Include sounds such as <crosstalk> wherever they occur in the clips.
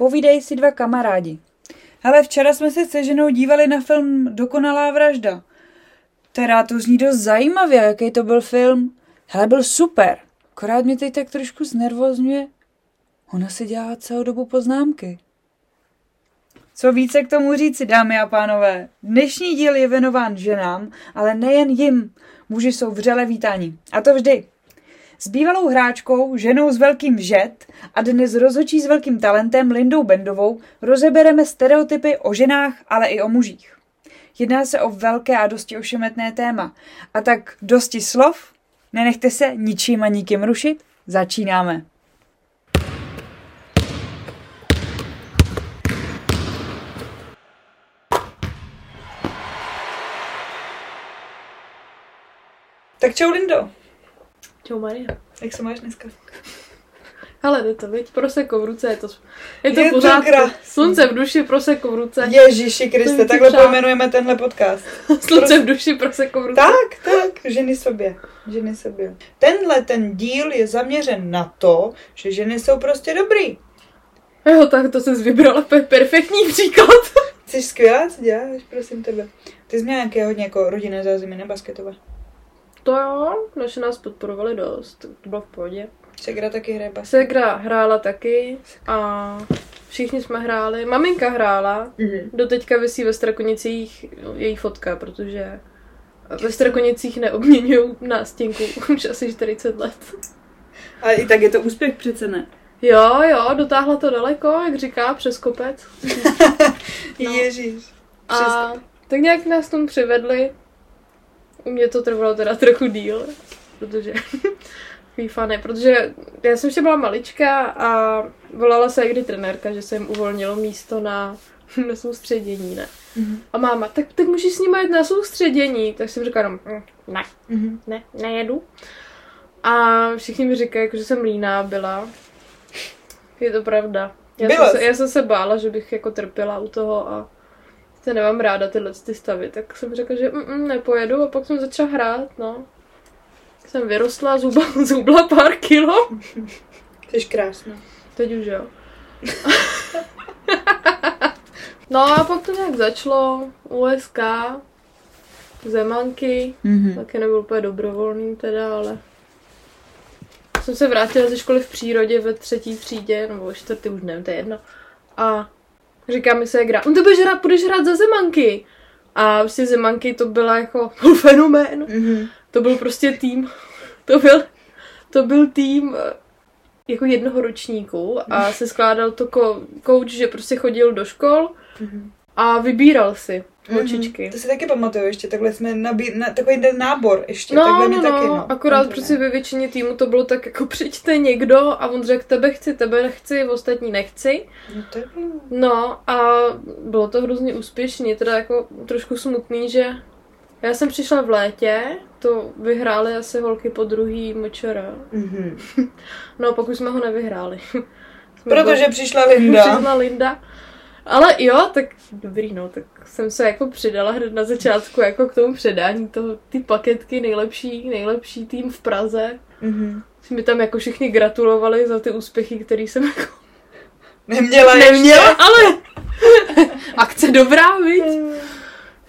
Povídej si dva kamarádi. Hele, včera jsme se se ženou dívali na film Dokonalá vražda. Teda to zní dost zajímavě, jaký to byl film. Hele, byl super. Akorát mě teď tak trošku znervozňuje. Ona si dělá celou dobu poznámky. Co více k tomu říci, dámy a pánové? Dnešní díl je věnován ženám, ale nejen jim. Muži jsou vřele vítáni. A to vždy. S bývalou hráčkou, ženou s velkým žet a dnes rozhočí s velkým talentem Lindou Bendovou rozebereme stereotypy o ženách, ale i o mužích. Jedná se o velké a dosti ošemetné téma. A tak dosti slov, nenechte se ničím a nikým rušit, začínáme. Tak čau Lindo. Čau Maria. Jak se máš dneska? Hele, jde to, viď? Proseko v ruce, je to, je to Je to pořád. krásný. Slunce v duši, proseko v ruce. Ježíši Kriste, To je takhle přál. pojmenujeme tenhle podcast. <laughs> Slunce v duši, proseko v ruce. Tak, tak, ženy sobě. Ženy sobě. Tenhle ten díl je zaměřen na to, že ženy jsou prostě dobrý. Jo, tak to jsi vybrala pe- perfektní příklad. Jsi skvělá, co děláš, prosím tebe. Ty jsi měla nějaké hodně jako rodinné zázemí, ne basketové. To jo, naše nás podporovali dost, to bylo v pohodě. Segra taky hraje basket. Segra hrála taky a všichni jsme hráli. Maminka hrála, Mhm. doteďka vysí ve Strakonicích její fotka, protože ve Strakonicích neobměňují nástěnku <laughs> už asi 40 let. Ale i tak je to úspěch přece ne. Jo, jo, dotáhla to daleko, jak říká, přes kopec. <laughs> No. Ježíš. A tak nějak nás tomu přivedli. U mě to trvalo teda trochu díl, protože <laughs> takový fany, protože já jsem ještě byla malička a volala se kdy trenérka, že jsem uvolnilo místo na, <laughs> na soustředění, ne? Mhm. A máma, tak, tak můžeš s ním jít na soustředění. Tak jsem říkala, no, mm, ne, Mhm. ne, nejedu. A všichni mi říkají, jako, že jsem líná byla. Je to pravda. Já Byla jsem, se, já jsem se bála, že bych jako trpěla u toho a se nemám ráda tyhle ty stavy, tak jsem řekla, že mm, mm, nepojedu a pak jsem začala hrát, no. Jsem vyrostla, zubla, <laughs> zubla pár kilo. Jsi krásná. Teď už jo. <laughs> no a pak to nějak začalo. USK, Zemanky, Mhm. taky nebyl úplně dobrovolný teda, ale jsem se vrátila ze školy v přírodě ve třetí třídě, nebo ve čtvrtý, už nevím, to je jedno. A říká mi se hrát, no ty budeš hrát, budeš hrát za Zemanky. A prostě Zemanky to byla jako <laughs> fenomén. Mhm. To byl prostě tým, <laughs> to byl, to byl tým eh, jako jednoho ročníku a se skládal to ko, coach, že prostě chodil do škol Mhm. a vybíral si holčičky. To si taky pamatuju ještě, takhle jsme nabí... na, takový ten nábor ještě, No, takhle no, mi no, taky, no. akorát Pamatuju. prostě ve většině týmu to bylo tak jako <laughs> přijďte někdo a on řekl tebe chci, tebe nechci, ostatní nechci. No to je No a bylo to hrozně úspěšný, teda jako trošku smutný, že já jsem přišla v létě, to vyhrály asi holky po druhý močera. Mhm. <laughs> No a pak už jsme ho nevyhráli. <laughs> Protože byli- přišla Linda. Přišla Linda. Ale jo, tak dobrý, no, tak jsem se jako přidala hned na začátku jako k tomu předání toho, ty paketky, nejlepší, nejlepší tým v Praze. Mhm. Mi tam jako všichni gratulovali za ty úspěchy, který jsem jako Neměla neměla, ale akce dobrá, viď?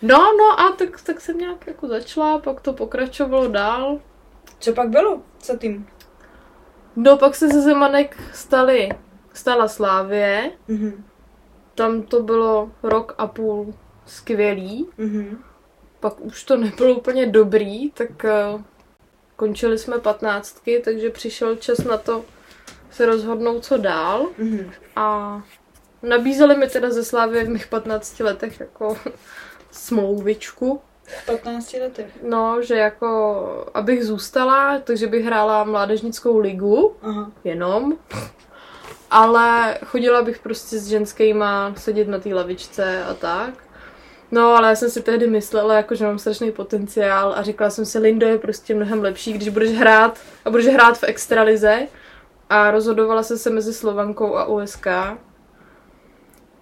No, no a tak, tak jsem nějak jako začala, pak to pokračovalo dál. Co pak bylo? Co tým? No, pak se ze Zemanek stali, stala Slávě, Mhm. Tam to bylo rok a půl skvělý, Mhm. pak už to nebylo úplně dobrý, tak uh, končili jsme patnáctky, takže přišel čas na to se rozhodnout, co dál. Mhm. A nabízeli mi teda ze Slávy v mých 15 letech jako <laughs> smlouvičku. V 15 letech. No, že jako, abych zůstala, takže bych hrála mládežnickou ligu, Aha. jenom. Ale chodila bych prostě s ženskýma sedět na té lavičce a tak. No, ale já jsem si tehdy myslela, jako, že mám strašný potenciál a říkala jsem si, Lindo je prostě mnohem lepší, když budeš hrát a budeš hrát v extralize. A rozhodovala jsem se mezi Slovankou a USK.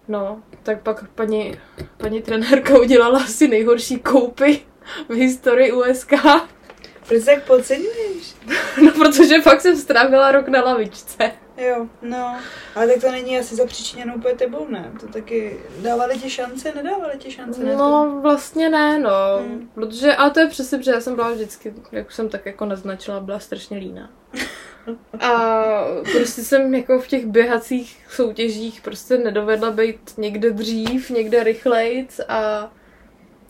No, tak pak paní, paní trenérka udělala asi nejhorší koupy v historii USK. Proč se tak podceňuješ? No, protože fakt jsem strávila rok na lavičce. Jo, no. Ale tak to není asi zapříčiněno úplně tebou, ne? To taky dávali ti šance, nedávali ti šance, ne? No, vlastně ne, no. Hmm. Protože, ale to je přesně, protože já jsem byla vždycky, jak jsem tak jako naznačila, byla strašně líná. <laughs> A prostě jsem jako v těch běhacích soutěžích prostě nedovedla být někde dřív, někde rychlejc a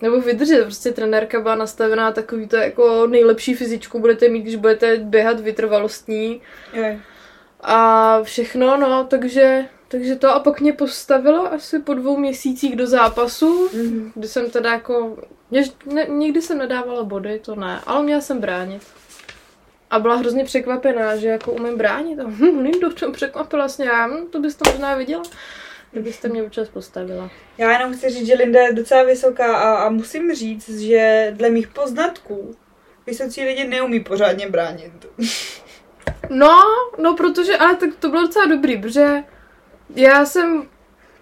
nebo vydržet. Prostě trenérka byla nastavená takový to jako nejlepší fyzičku budete mít, když budete běhat vytrvalostní Jo. A všechno, no, takže, takže to a pak mě postavilo asi po dvou měsících do zápasu, Mhm. kdy jsem teda jako, ne, nikdy jsem nedávala body, to ne, ale měla jsem bránit. A byla hrozně překvapená, že jako umím bránit. A hm, Lindo, to překvapila vlastně, já, hm, to byste možná viděla, kdybyste mě občas postavila. Já jenom chci říct, že Linda je docela vysoká a, a musím říct, že dle mých poznatků vysocí lidi neumí pořádně bránit. <laughs> No, no protože, ale tak to bylo docela dobrý, protože já jsem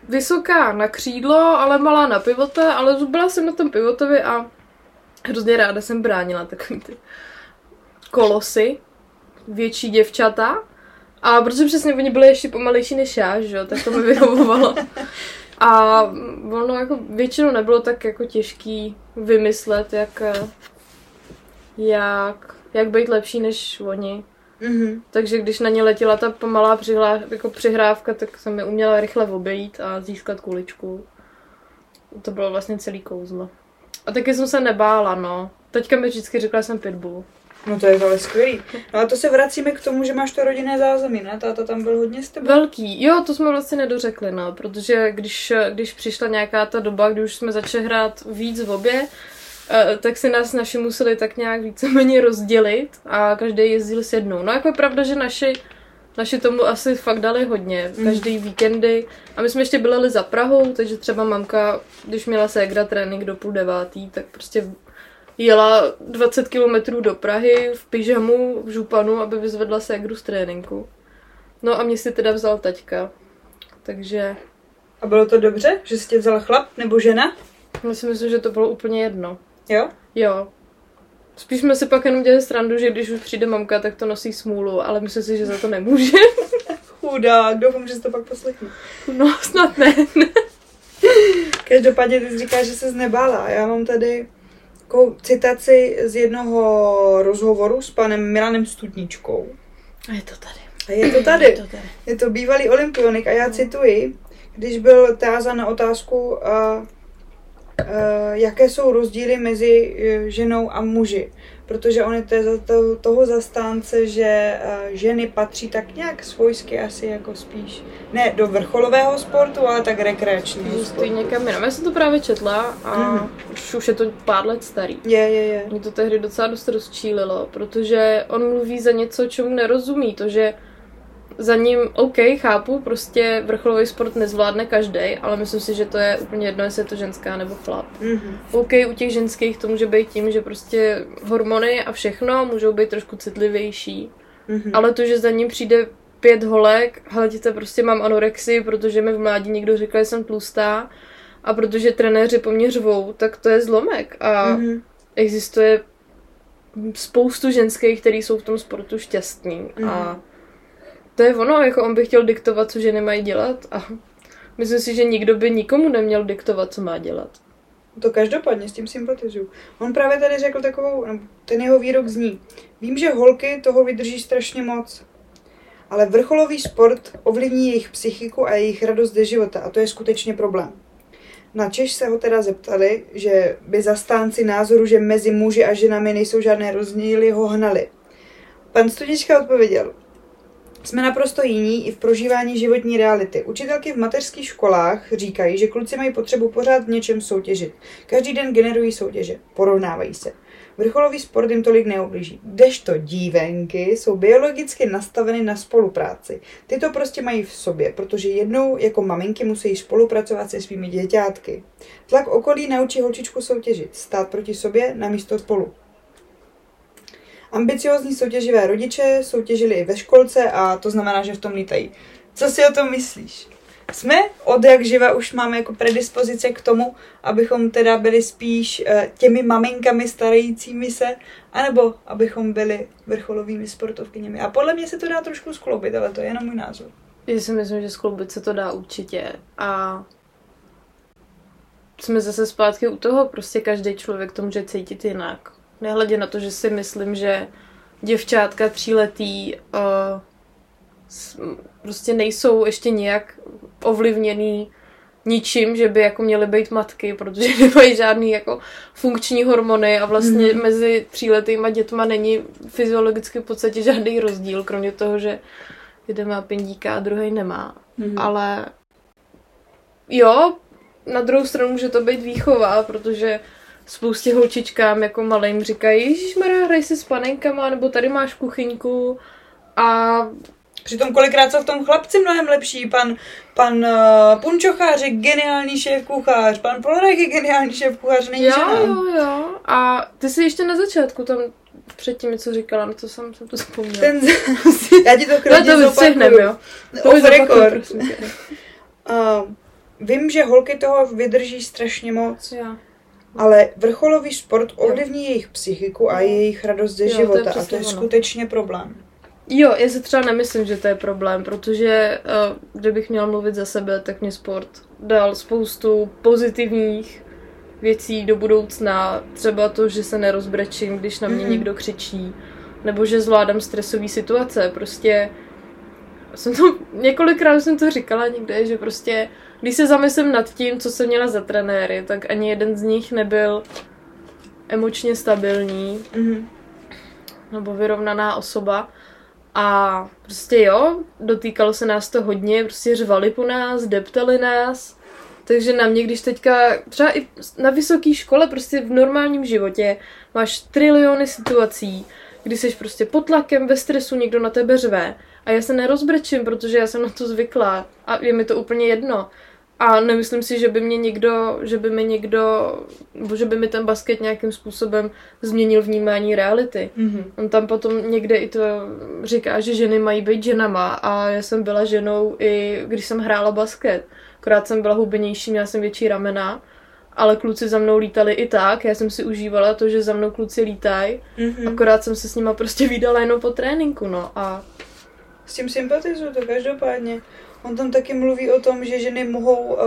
vysoká na křídlo, ale malá na pivote, ale byla jsem na tom pivotovi a hrozně ráda jsem bránila takový ty kolosy, větší děvčata. A protože přesně oni byli ještě pomalejší než já, že jo, tak to mi vyhovovalo. <laughs> A ono jako většinou nebylo tak jako těžký vymyslet, jak, eh, jak, jak být lepší než oni. Mhm. Takže když na ně letěla ta pomalá přihlá, jako přihrávka, tak jsem je uměla rychle obejít a získat kuličku. To bylo vlastně celý kouzlo. A taky jsem se nebála, no. Teďka mi vždycky řekla, že jsem pitbull. No to je ale skvělý. No a to se vracíme k tomu, že máš to rodinné zázemí, ne? Táta tam byl hodně s tebou. Velký, jo, to jsme vlastně nedořekli, no, protože když, když přišla nějaká ta doba, kdy už jsme začali hrát víc v obě, tak si nás naši museli tak nějak víceméně rozdělit a každý jezdil s jednou. No jako je pravda, že naši, naši tomu asi fakt dali hodně, každý víkendy. A my jsme ještě byleli za Prahou, takže třeba mamka, když měla ségra trénink do půl devátý, tak prostě jela 20 kilometrů do Prahy v pyžamu, v županu, aby vyzvedla ségru z tréninku. No a mě si teda vzal taťka. Takže A bylo to dobře, že jsi tě vzal chlap nebo žena? já si myslím, že to bylo úplně jedno. Jo? Jo. Spíš jsme si pak jenom dělali srandu, že když už přijde mamka, tak to nosí smůlu, ale myslím si, že za to nemůže. <laughs> Chudák, doufám, že jsi to pak poslechnu. No, snad ne. <laughs> Každopádně ty jsi říká, že se nebála. Já mám tady takovou citaci z jednoho rozhovoru s panem Milanem Studničkou. A je to tady. A je to Je tady. to tady. Je to bývalý olympionik a já cituji, když byl tázán na otázku, uh, jaké jsou rozdíly mezi uh, ženou a muži. Protože on je to, toho zastánce, že uh, ženy patří tak nějak svojsky asi jako spíš, ne do vrcholového sportu, ale tak rekreačního sportu. někam jinam. Já jsem to právě četla a Mhm. už, už je to pár let starý. Je, je, je. Mě to tehdy docela dost rozčílilo, protože on mluví za něco, čemu nerozumí. To, že za ním, OK, chápu, prostě vrcholový sport nezvládne každý, ale myslím si, že to je úplně jedno, jestli je to ženská nebo chlap. Mhm. OK, u těch ženských to může být tím, že prostě hormony a všechno můžou být trošku citlivější. Mhm. Ale to, že za ním přijde pět holek, hledíte, prostě mám anorexii, protože mi v mládí někdo řekl, že jsem tlustá a protože trenéři po mně řvou, tak to je zlomek. A Mhm. existuje spoustu ženských, který jsou v tom sportu šťastní. A Mhm. To je ono, jako on by chtěl diktovat, co ženy mají dělat a myslím si, že nikdo by nikomu neměl diktovat, co má dělat. To každopádně, s tím sympatizuju. On právě tady řekl takovou, no, ten jeho výrok zní, vím, že holky toho vydrží strašně moc, ale vrcholový sport ovlivní jejich psychiku a jejich radost ze života a to je skutečně problém. Na Češ se ho teda zeptali, že by zastánci názoru, že mezi muži a ženami nejsou žádné rozdíly, ho hnali. Pan Studička odpověděl, jsme naprosto jiní i v prožívání životní reality. Učitelky v mateřských školách říkají, že kluci mají potřebu pořád v něčem soutěžit. Každý den generují soutěže, porovnávají se. Vrcholový sport jim tolik neoblíží. Kdežto dívenky jsou biologicky nastaveny na spolupráci. Ty to prostě mají v sobě, protože jednou jako maminky musí spolupracovat se svými děťátky. Tlak okolí naučí holčičku soutěžit, stát proti sobě na místo spolu. Ambiciozní soutěživé rodiče soutěžili i ve školce a to znamená, že v tom lítají. Co si o tom myslíš? jsme od jak živa už máme jako predispozice k tomu, abychom teda byli spíš uh, těmi maminkami starajícími se, anebo abychom byli vrcholovými sportovkyněmi. A podle mě se to dá trošku skloubit, ale to je jenom můj názor. Já si myslím, že skloubit se to dá určitě. A jsme zase zpátky u toho, prostě každý člověk to může cítit jinak. Nehledě na to, že si myslím, že děvčátka tříletý uh, prostě nejsou ještě nějak ovlivněný ničím, že by jako měly být matky, protože <laughs> nemají žádný jako funkční hormony a vlastně mm. mezi tříletýma dětma není fyziologicky v podstatě žádný rozdíl, kromě toho, že jeden má pindíka a druhý nemá. Mm. Ale jo, na druhou stranu může to být výchova, protože spoustě holčičkám jako malým říkají, Ježíš Maria, hraj si s panenkama, nebo tady máš kuchyňku a Přitom kolikrát jsou v tom chlapci mnohem lepší. Pan, pan uh, Punčochář je geniální šéf kuchař, pan Polarek je geniální šéf kuchař, není jo, žena. jo, jo. A ty jsi ještě na začátku tam předtím co říkala, no to jsem, jsem to zapomněla. Ten, já ti to <laughs> klidně no, to vystřihnem, jo. To Off record. uh, vím, že holky toho vydrží strašně moc. Jo. Ale vrcholový sport ovlivní jejich psychiku a jejich radost ze jo, života. To a to je ono. skutečně problém. Jo, já si třeba nemyslím, že to je problém, protože uh, kdybych měla mluvit za sebe, tak mě sport dal spoustu pozitivních věcí do budoucna. Třeba to, že se nerozbrečím, když na mě mm-hmm. někdo křičí, nebo že zvládám stresové situace. Prostě jsem to, několikrát jsem to říkala někde, že prostě, když se zamyslím nad tím, co jsem měla za trenéry, tak ani jeden z nich nebyl emočně stabilní, mm-hmm. nebo vyrovnaná osoba. A prostě jo, dotýkalo se nás to hodně, prostě řvali po nás, deptali nás. Takže na mě, když teďka třeba i na vysoké škole, prostě v normálním životě máš triliony situací, kdy jsi prostě pod tlakem, ve stresu, někdo na tebe řve. A já se nerozbrečím, protože já jsem na to zvyklá a je mi to úplně jedno. A nemyslím si, že by mě někdo, že by mi někdo, že by mi ten basket nějakým způsobem změnil vnímání reality. Mm-hmm. On tam potom někde i to říká, že ženy mají být ženama a já jsem byla ženou i když jsem hrála basket. Akorát jsem byla hubenější, měla jsem větší ramena, ale kluci za mnou lítali i tak. Já jsem si užívala to, že za mnou kluci lítají. Mm-hmm. Akorát jsem se s nima prostě vydala jenom po tréninku, no a... S tím sympatizuju to každopádně. On tam taky mluví o tom, že ženy mohou uh,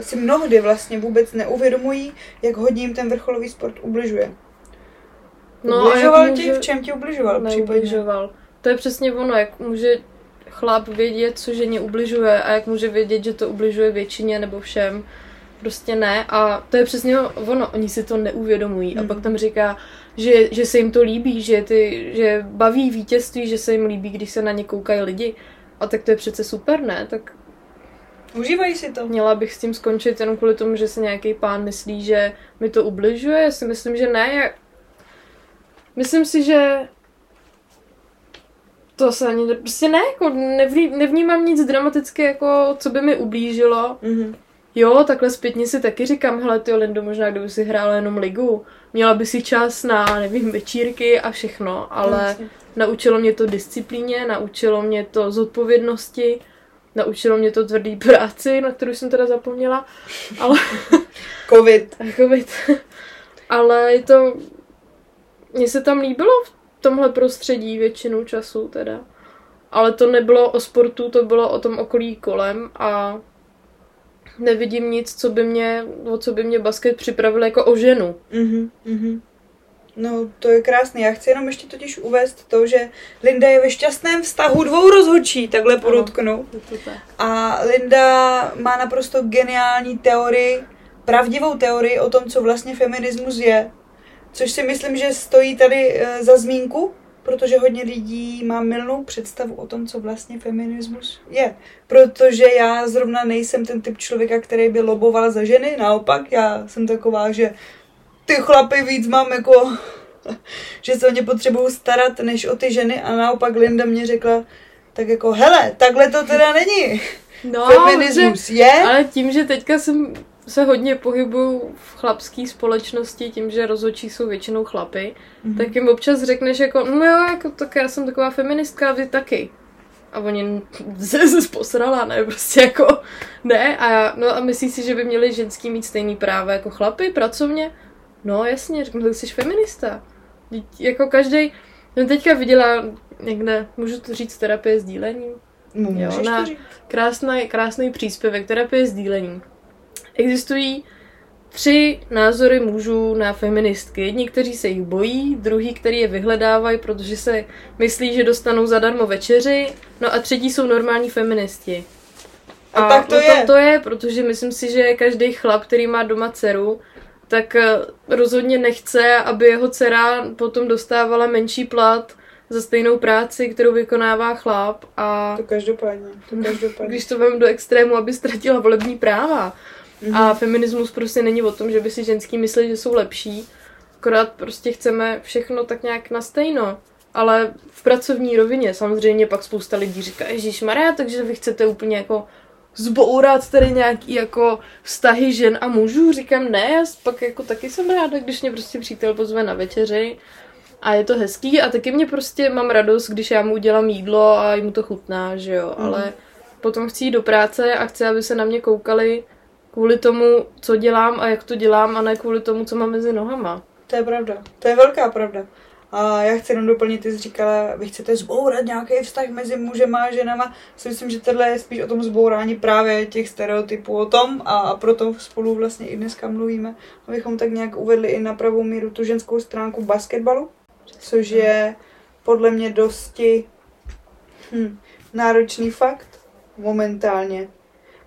si mnohdy vlastně vůbec neuvědomují, jak hodně jim ten vrcholový sport ubližuje. No ubližoval a ti? Může... V čem ti ubližoval? Neubližoval. To je přesně ono, jak může chlap vědět, co ženě ubližuje a jak může vědět, že to ubližuje většině nebo všem. Prostě ne. A to je přesně ono, oni si to neuvědomují. A pak tam říká, že, že se jim to líbí, že, ty, že baví vítězství, že se jim líbí, když se na ně koukají lidi. A tak to je přece super, ne? Tak Užívají si to. Měla bych s tím skončit jenom kvůli tomu, že se nějaký pán myslí, že mi to ubližuje. Já si myslím, že ne. Já... Myslím si, že to se ani, prostě ne, jako nevní, nevnímám nic dramaticky, jako co by mi ublížilo. Mm-hmm. Jo, takhle zpětně si taky říkám, hele ty Lindo, možná kdyby si hrála jenom ligu, měla by si čas na, nevím, večírky a všechno, ale Jasně. naučilo mě to disciplíně, naučilo mě to zodpovědnosti, naučilo mě to tvrdý práci, na kterou jsem teda zapomněla, ale... <laughs> Covid. Covid. ale je to... Mně se tam líbilo v tomhle prostředí většinu času teda. Ale to nebylo o sportu, to bylo o tom okolí kolem a nevidím nic, co by mě, o co by mě basket připravil jako o ženu. Mm-hmm, mm-hmm. No, to je krásné. Já chci jenom ještě totiž uvést to, že Linda je ve šťastném vztahu dvou rozhodčí, takhle podotknu. A Linda má naprosto geniální teorii, pravdivou teorii o tom, co vlastně feminismus je. Což si myslím, že stojí tady eh, za zmínku, protože hodně lidí má milnou představu o tom, co vlastně feminismus je. Protože já zrovna nejsem ten typ člověka, který by loboval za ženy, naopak já jsem taková, že ty chlapy víc mám jako, <laughs> že se o ně potřebuju starat, než o ty ženy a naopak Linda mě řekla, tak jako hele, takhle to teda není. No, Feminismus je. Ale tím, že teďka jsem se hodně pohybuju v chlapské společnosti tím, že rozhodčí jsou většinou chlapy, mm-hmm. tak jim občas řekneš jako, no jo, jako, tak já jsem taková feministka, vy taky. a oni <laughs> se, se posrala, ne, prostě jako ne a, já, no a myslíš si, že by měli ženský mít stejný práva jako chlapy pracovně? No jasně, řeknu, že jsi feminista. Jako každý, jsem teďka viděla někde, můžu to říct, terapie sdílení? No, Jo, můžeš na to říct. krásný, krásný příspěvek, terapie sdílení. Existují tři názory mužů na feministky. Jedni, kteří se jich bojí, druhý, který je vyhledávají, protože se myslí, že dostanou zadarmo večeři, no a třetí jsou normální feministi. A tak to no je. To, to je, protože myslím si, že každý chlap, který má doma dceru, tak eh, rozhodně nechce, aby jeho dcera potom dostávala menší plat za stejnou práci, kterou vykonává chlap a To každopádně, to <laughs> každopádně. když to vem do extrému, aby ztratila volební práva. Mhm. A feminismus prostě není o tom, že by si ženský mysleli, že jsou lepší, akorát prostě chceme všechno tak nějak na stejno. Ale v pracovní rovině samozřejmě pak spousta lidí říká, Ježíš Maria, takže vy chcete úplně jako zbourat tady nějaký jako vztahy žen a mužů. Říkám, ne, já pak jako taky jsem ráda, když mě prostě přítel pozve na večeři a je to hezký a taky mě prostě mám radost, když já mu udělám jídlo a mu to chutná, že jo, Mhm. ale potom chci jít do práce a chci, aby se na mě koukali kvůli tomu, co dělám a jak to dělám a ne kvůli tomu, co mám mezi nohama. To je pravda. To je velká pravda. A já chci jenom doplnit, ty jsi říkala, vy chcete zbourat nějaký vztah mezi mužema a ženama. Si myslím, že tohle je spíš o tom zbourání právě těch stereotypů o tom a, a proto spolu vlastně i dneska mluvíme, abychom tak nějak uvedli i na pravou míru tu ženskou stránku basketbalu, což je podle mě dosti hm, náročný fakt momentálně.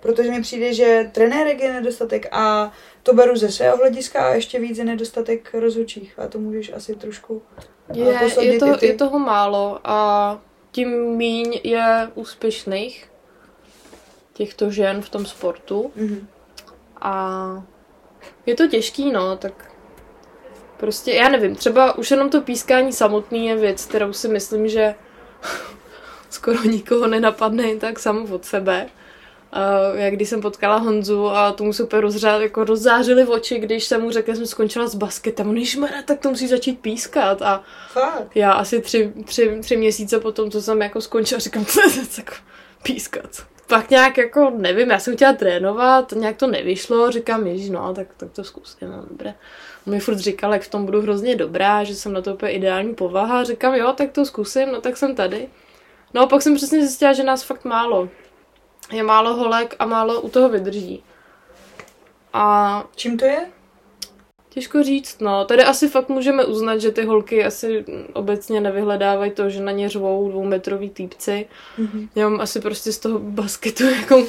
Protože mi přijde, že trenérek je nedostatek a to beru ze svého hlediska a ještě víc je nedostatek rozhodčích a to můžeš asi trošku Je, posoudit je, to, je toho málo a tím míň je úspěšných těchto žen v tom sportu Mhm. a je to těžký, no, tak prostě, já nevím, třeba už jenom to pískání samotný je věc, kterou si myslím, že <laughs> skoro nikoho nenapadne jen tak samo od sebe. Uh, jak když jsem potkala Honzu a tomu se úplně rozřád, jako rozzářily oči, když jsem mu řekla, že jsem skončila s basketem. On ježmara, tak to musí začít pískat. A Fakt. já asi tři, tři, tři měsíce potom, co jsem jako skončila, <laughs> říkám, co je jako pískat. Pak nějak jako, nevím, já jsem chtěla trénovat, nějak to nevyšlo, říkám, ježíš, no, tak, tak to zkusím, no, dobré. On mi furt říkal, jak v tom budu hrozně dobrá, že jsem na to úplně ideální povaha, říkám, jo, tak to zkusím, no tak jsem tady. No a pak jsem přesně zjistila, že nás fakt málo. Je málo holek a málo u toho vydrží. A Čím to je? Těžko říct, no. Tady asi fakt můžeme uznat, že ty holky asi obecně nevyhledávají to, že na ně řvou dvoumetrový týpci. Mhm. Já mám asi prostě z toho basketu jako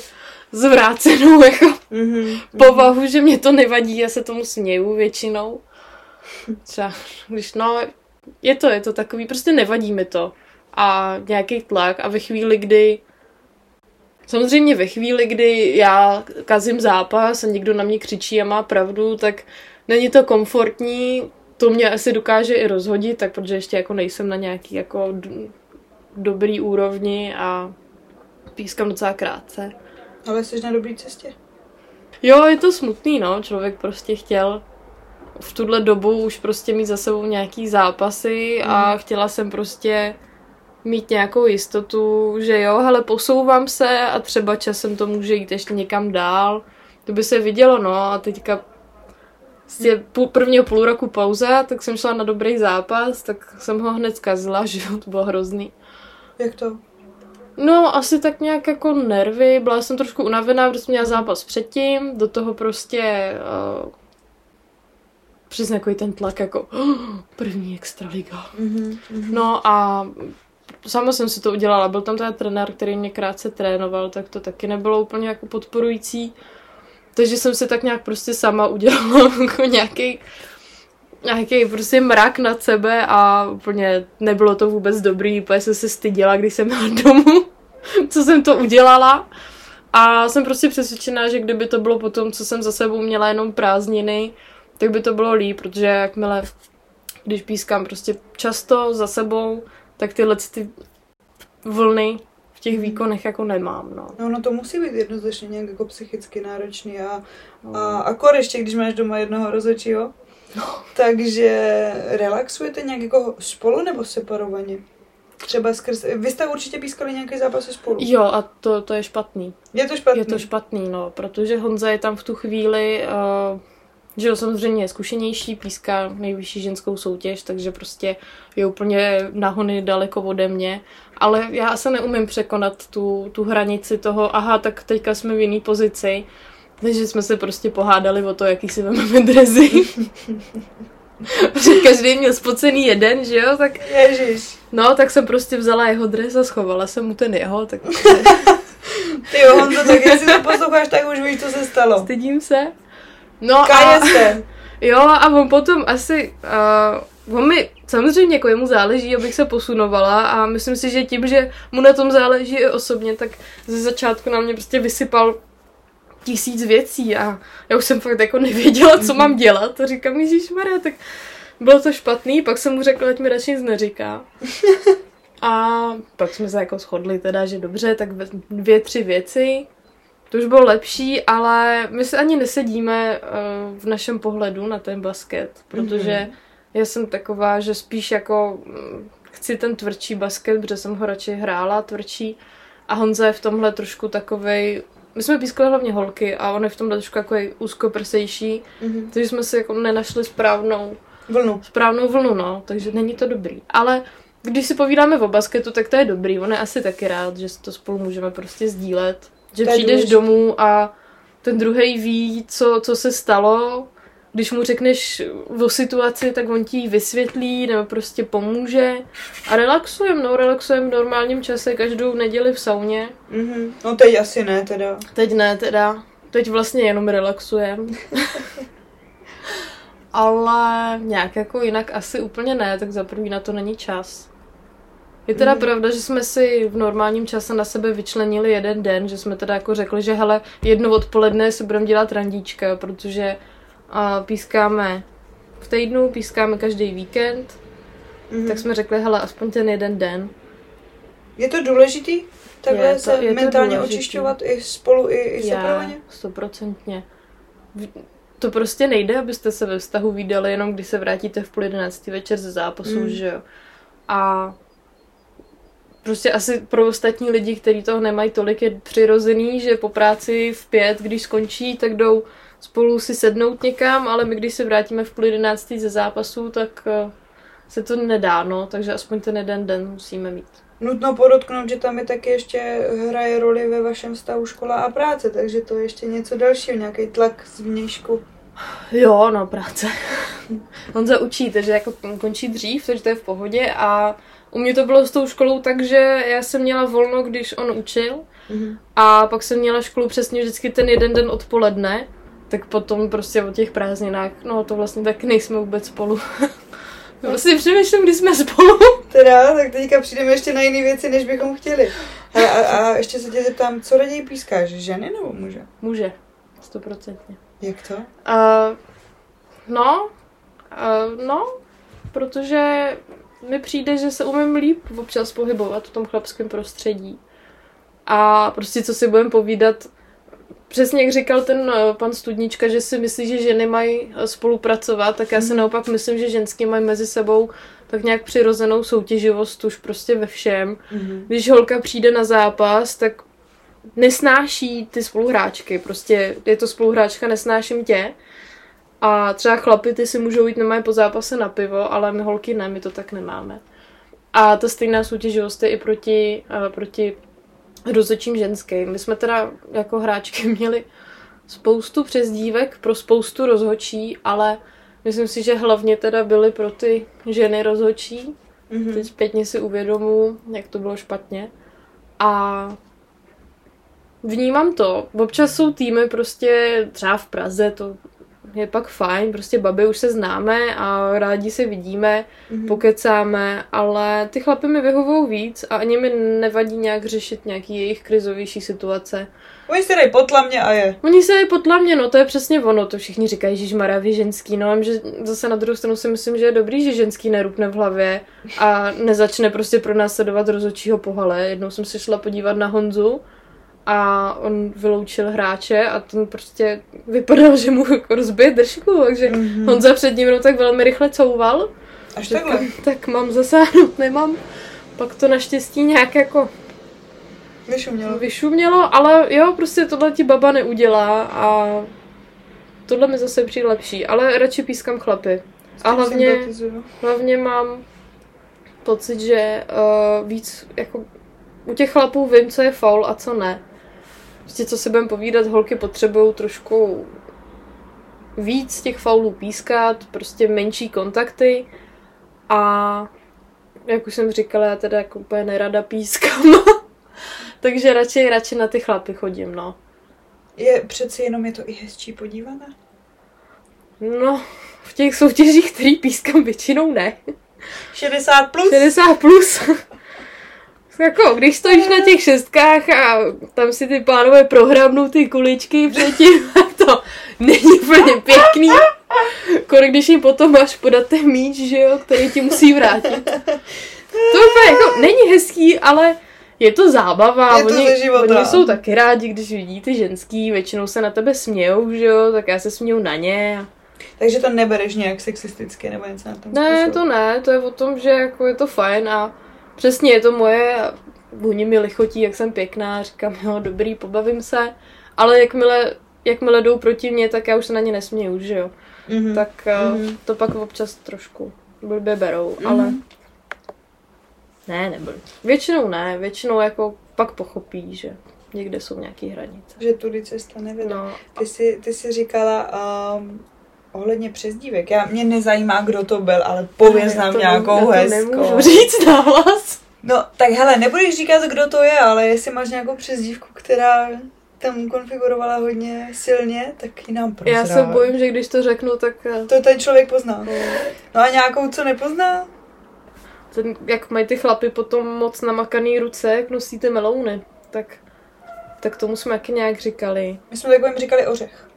zvrácenou <laughs> jako Mhm. povahu, že mě to nevadí, já se tomu směju většinou. Třeba, když no, je to, je to takový, prostě nevadí mi to. A nějaký tlak a ve chvíli, kdy Samozřejmě ve chvíli, kdy já kazím zápas a někdo na mě křičí a má pravdu, tak není to komfortní, to mě asi dokáže i rozhodit, tak protože ještě jako nejsem na nějaký jako d- dobrý úrovni a pískám docela krátce. Ale jsi na dobré cestě. Jo, je to smutný, no. Člověk prostě chtěl v tuhle dobu už prostě mít za sebou nějaký zápasy a chtěla jsem prostě mít nějakou jistotu, že jo, hele, posouvám se a třeba časem to může jít ještě někam dál. To by se vidělo, no a teďka prostě půl, prvního půl roku pauza, tak jsem šla na dobrý zápas, tak jsem ho hned zkazila, <laughs> že jo, to bylo hrozný. Jak to? No, asi tak nějak jako nervy, byla jsem trošku unavená, protože jsem měla zápas předtím, do toho prostě uh, přesně takový ten tlak jako "Oh, <gasps> první extraliga. Mhm. mhm. No a sama jsem si to udělala, byl tam ten trenér, který mě krátce trénoval, tak to taky nebylo úplně jako podporující. Takže jsem si tak nějak prostě sama udělala <laughs> jako nějaký nějaký prostě mrak nad sebe a úplně nebylo to vůbec dobrý, úplně jsem se styděla, když jsem byla domů, <laughs> co jsem to udělala. A jsem prostě přesvědčená, že kdyby to bylo potom, co jsem za sebou měla jenom prázdniny, tak by to bylo líp, protože jakmile, když pískám prostě často za sebou, tak tyhle ty vlny v těch výkonech jako nemám, no. No, no to musí být jednoznačně nějak jako psychicky náročný a, No. a akor ještě, když máš doma jednoho rozhodčího. No. Takže relaxujete nějak jako spolu nebo separovaně? třeba skrz... Vy jste určitě pískali nějaké zápasy spolu. Jo, a to, to je špatný. Je to špatný? Je to špatný, no, protože Honza je tam v tu chvíli, uh, že jo, samozřejmě je zkušenější, píská nejvyšší ženskou soutěž, takže prostě je úplně nahony daleko ode mě. Ale já se neumím překonat tu, tu hranici toho, aha, tak teďka jsme v jiný pozici, takže jsme se prostě pohádali o to, jaký si vezmeme <laughs> drezy. Protože každý měl spocený jeden, že jo, tak... Ježiš. No, tak jsem prostě vzala jeho dres a schovala jsem mu ten jeho, tak... <laughs> Ty jo, Honzo, tak jestli to posloucháš, tak už víš, co se stalo. Stydím se. No Kaje a... se. Jo, a on potom asi... Uh, on mi samozřejmě jako jemu záleží, abych se posunovala a myslím si, že tím, že mu na tom záleží i osobně, tak ze začátku na mě prostě vysypal tisíc věcí a já už jsem fakt jako nevěděla, co mám dělat. A říkám, Ježíš Maria, tak bylo to špatný, pak jsem mu řekla, ať mi radši nic neříká. <laughs> A pak jsme se jako shodli teda, že dobře, tak dvě, tři věci. To už bylo lepší, ale my se ani nesedíme uh, v našem pohledu na ten basket, protože mm-hmm. já jsem taková, že spíš jako mm, chci ten tvrdší basket, protože jsem ho radši hrála tvrdší a Honza je v tomhle trošku takovej my jsme pískali hlavně holky a on je v tomhle trošku jako úzkoprsejší, mm-hmm. takže jsme si jako nenašli správnou vlnu. Správnou vlnu, no, takže není to dobrý. Ale když si povídáme o basketu, tak to je dobrý. On je asi taky rád, že to spolu můžeme prostě sdílet. Že to přijdeš domů a ten druhý ví, co, co se stalo. Když mu řekneš o situaci, tak on ti ji vysvětlí nebo prostě pomůže. A relaxujem, no, relaxujem v normálním čase každou neděli v sauně. Mm-hmm. No teď asi ne teda. Teď ne teda. Teď vlastně jenom relaxujem. <laughs> Ale nějak jako jinak asi úplně ne, tak za první na to není čas. Je teda mm. pravda, že jsme si v normálním čase na sebe vyčlenili jeden den, že jsme teda jako řekli, že hele, jedno odpoledne si budeme dělat randíčka, protože uh, pískáme v týdnu, pískáme každý víkend, mm. tak jsme řekli, hele, aspoň ten jeden den. Je to důležitý? Takhle je to, se je mentálně důležitý. očišťovat i spolu, i, i separovaně? stoprocentně. To prostě nejde, abyste se ve vztahu vydali jenom když se vrátíte v půl jedenáctý večer ze zápasu, mm. že jo. A prostě asi pro ostatní lidi, kteří toho nemají tolik, je přirozený, že po práci v pět, když skončí, tak jdou spolu si sednout někam, ale my když se vrátíme v půl jedenáctý ze zápasu, tak eh, se to nedá, no, takže aspoň ten jeden den musíme mít. Nutno podotknout, že tam je taky ještě hraje roli ve vašem stavu škola a práce, takže to je ještě něco dalšího, nějaký tlak z vnějšku. Jo, no, práce. <laughs> On se učí, takže jako končí dřív, takže to je v pohodě a u mě to bylo s tou školou tak, že já jsem měla volno, když on učil mm-hmm. a pak jsem měla školu přesně vždycky ten jeden den odpoledne, tak potom prostě o těch prázdninách, no to vlastně tak nejsme vůbec spolu. <laughs> Vlastně přemýšlím, když jsme spolu. <laughs> Teda, tak teďka přijdeme ještě na jiné věci, než bychom chtěli. A, a, a ještě se tě zeptám, co raději pískáš, ženy nebo muže? Muže, stoprocentně. Jak to? Uh, no, uh, no, protože mi přijde, že se umím líp občas pohybovat v tom chlapském prostředí. A prostě co si budeme povídat, přesně jak říkal ten eh, pan Studnička, že si myslí, že ženy mají eh, spolupracovat, tak já si mhm. naopak myslím, že ženský mají mezi sebou tak nějak přirozenou soutěživost už prostě ve všem. Mm-hmm. Když holka přijde na zápas, tak nesnáší ty spoluhráčky. Prostě je to spoluhráčka, nesnáším tě. A třeba chlapy ty si můžou jít nemají po zápase na pivo, ale my holky ne, my to tak nemáme. A ta stejná soutěživost je i proti, uh, proti rozhodčím ženským. My jsme teda jako hráčky <laughs> měli spoustu přezdívek pro spoustu rozhočí, ale myslím si, že hlavně teda byly pro ty ženy rozhočí. Mm-hmm. Teď zpětně si uvědomu, jak to bylo špatně. A vnímám to. Občas jsou týmy prostě třeba v Praze, to je pak fajn, prostě baby už se známe a rádi se vidíme, mm-hmm. pokecáme, ale ty chlapy mi vyhovují víc a ani mi nevadí nějak řešit nějaký jejich krizovější situace. Oni se dají potlamně a je. Oni se dají potlamně, no to je přesně ono, to všichni říkají, že vy ženský, no že zase na druhou stranu si myslím, že je dobrý, že ženský nerupne v hlavě a nezačne prostě pro nás sledovat rozhodčího pohale. Jednou jsem se šla podívat na Honzu a on vyloučil hráče a ten prostě vypadal, že mu jako rozbije držku, takže mm-hmm. Honza před ním tak velmi rychle couval. Až takhle? Tak mám zasáhnout, nemám. pak to naštěstí nějak jako Vyšumělo. vyšumělo, ale jo, prostě tohle ti baba neudělá a tohle mi zase přijde lepší, ale radši pískám chlapy. A hlavně, hlavně mám pocit, že uh, víc jako u těch chlapů vím, co je faul a co ne. Prostě co si budeme povídat, holky potřebují trošku víc těch faulů pískat, prostě menší kontakty a jak už jsem říkala, já teda jako úplně nerada pískám. <laughs> Takže radši, radši na ty chlapy chodím, no. Je přeci jenom je to i hezčí podívaná. No, v těch soutěžích, který pískám, většinou ne. 60 plus. 60 plus. <laughs> Jako, když stojíš na těch šestkách a tam si ty pánové prohrabnou ty kuličky předtím, <laughs> to není úplně pěkný. Kolik, když jim potom máš podat ten míč, že jo, který ti musí vrátit. To úplně jako není hezký, ale je to zábava. Je to oni, oni jsou taky rádi, když vidí ty ženský, většinou se na tebe smějou, že jo, tak já se směju na ně. Takže to nebereš nějak sexisticky nebo něco na tom Ne, způsobu. to ne, to je o tom, že jako je to fajn a přesně je to moje, oni mi lichotí, jak jsem pěkná, říkám, jo, dobrý, pobavím se, ale jakmile, jakmile jdou proti mně, tak já už se na ně nesměju, že jo. Mhm. Tak Mhm. uh, to pak občas trošku blbě berou, Mhm. ale ne, nebyl. Většinou ne, většinou jako pak pochopí, že někde jsou nějaké hranice. Že tudy cesta nevede. No, Ty jsi, ty jsi říkala um, ohledně přezdívek. Já, mě nezajímá, kdo to byl, ale pověz nám nějakou to hezkou. nemůžu říct nahlas. No, tak hele, nebudeš říkat, kdo to je, ale jestli máš nějakou přezdívku, která tam konfigurovala hodně silně, tak ji nám prozrávej. Já se bojím, že když to řeknu, tak eh, To ten člověk pozná. no, No a nějakou, co nepozná? ten, jak mají ty chlapy potom moc namakaný ruce, jak nosí ty melouny, tak, tak tomu jsme taky nějak říkali. My jsme takovým říkali ořech.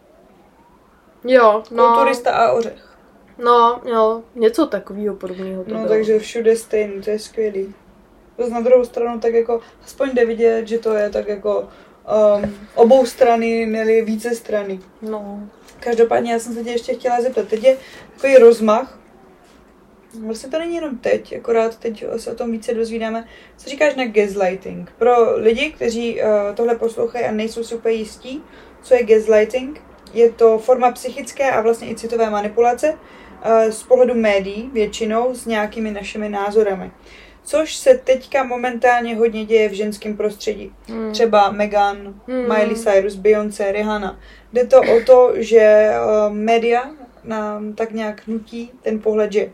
Jo, no, Kulturista a ořech. no, jo, něco takového podobného to No bylo. takže všude stejný, to je skvělý. To na druhou stranu tak jako, aspoň jde vidět, že to je tak jako um, obou strany, měly více strany. No, Každopádně já jsem se tě ještě chtěla zeptat, teď je takový rozmach, vlastně to není jenom teď, akorát teď se o tom více dozvídáme. Co říkáš na gaslighting? Pro lidi, kteří uh, tohle poslouchají a nejsou si úplně jistí, co je gaslighting, je to forma psychické a vlastně i citové manipulace uh, z pohledu médií většinou s nějakými našimi názorami. Což se teďka momentálně hodně děje v ženském prostředí. hmm. Třeba Megan, Hmm. Miley Cyrus, Beyoncé, Rihanna. Jde to o to, že uh, média nám tak nějak nutí ten pohled, že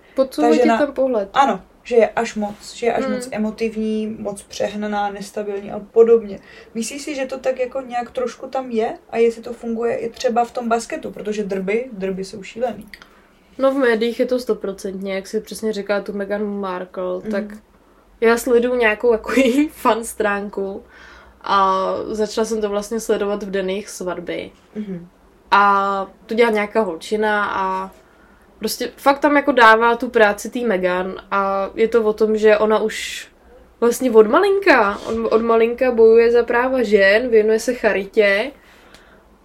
ti žena- ten pohled. ano, že je až moc, že je až Hmm. moc emotivní, moc přehnaná, nestabilní a podobně. Myslíš si, že to tak jako nějak trošku tam je a jestli to funguje i třeba v tom basketu, protože drby, drby jsou šílený. No v médiích je to stoprocentně, jak si přesně říká tu Meghan Markle, Mhm. tak já sleduju nějakou jako <laughs> její fan stránku a začala jsem to vlastně sledovat v den jejich svatby. Mhm. A to dělá nějaká holčina a prostě fakt tam jako dává tu práci tý Megan a je to o tom, že ona už vlastně od malinka, od, od malinka bojuje za práva žen, věnuje se charitě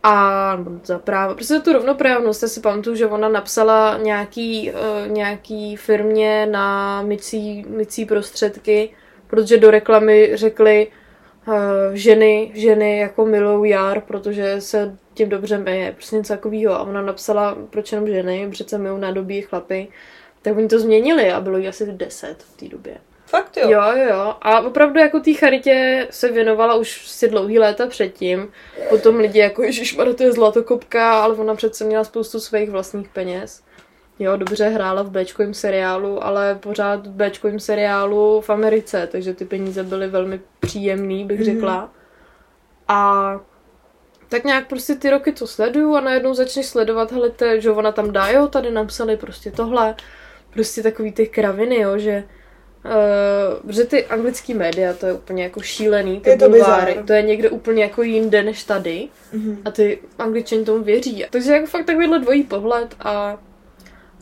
a za práva, prostě tu rovnoprávnost, já si pamatuju, že ona napsala nějaký, uh, nějaký firmě na mycí, mycí prostředky, protože do reklamy řekli, ženy, ženy jako milou jar, protože se tím dobře meje, prostě něco takového. A ona napsala, proč jenom ženy, přece milou nádobí chlapy. Tak oni to změnili a bylo jí asi 10 v té době. Fakt jo. Jo, jo, jo. A opravdu jako té charitě se věnovala už si dlouhý léta předtím. Potom lidi jako, ježišmarja, to je zlatokopka, ale ona přece měla spoustu svých vlastních peněz. Jo, dobře hrála v Bčkovém seriálu, ale pořád v Bčkovém seriálu v Americe, takže ty peníze byly velmi příjemný, bych Mhm. řekla. A tak nějak prostě ty roky to sleduju a najednou začneš sledovat, hele, te, že ona tam dá, jo, tady napsali prostě tohle, prostě takový ty kraviny, jo, že Uh, že ty anglický média, to je úplně jako šílený, ty Je to bulváry, to je někde úplně jako jinde než tady Mhm. a ty angličani tomu věří. Takže jako fakt takovýhle dvojí pohled a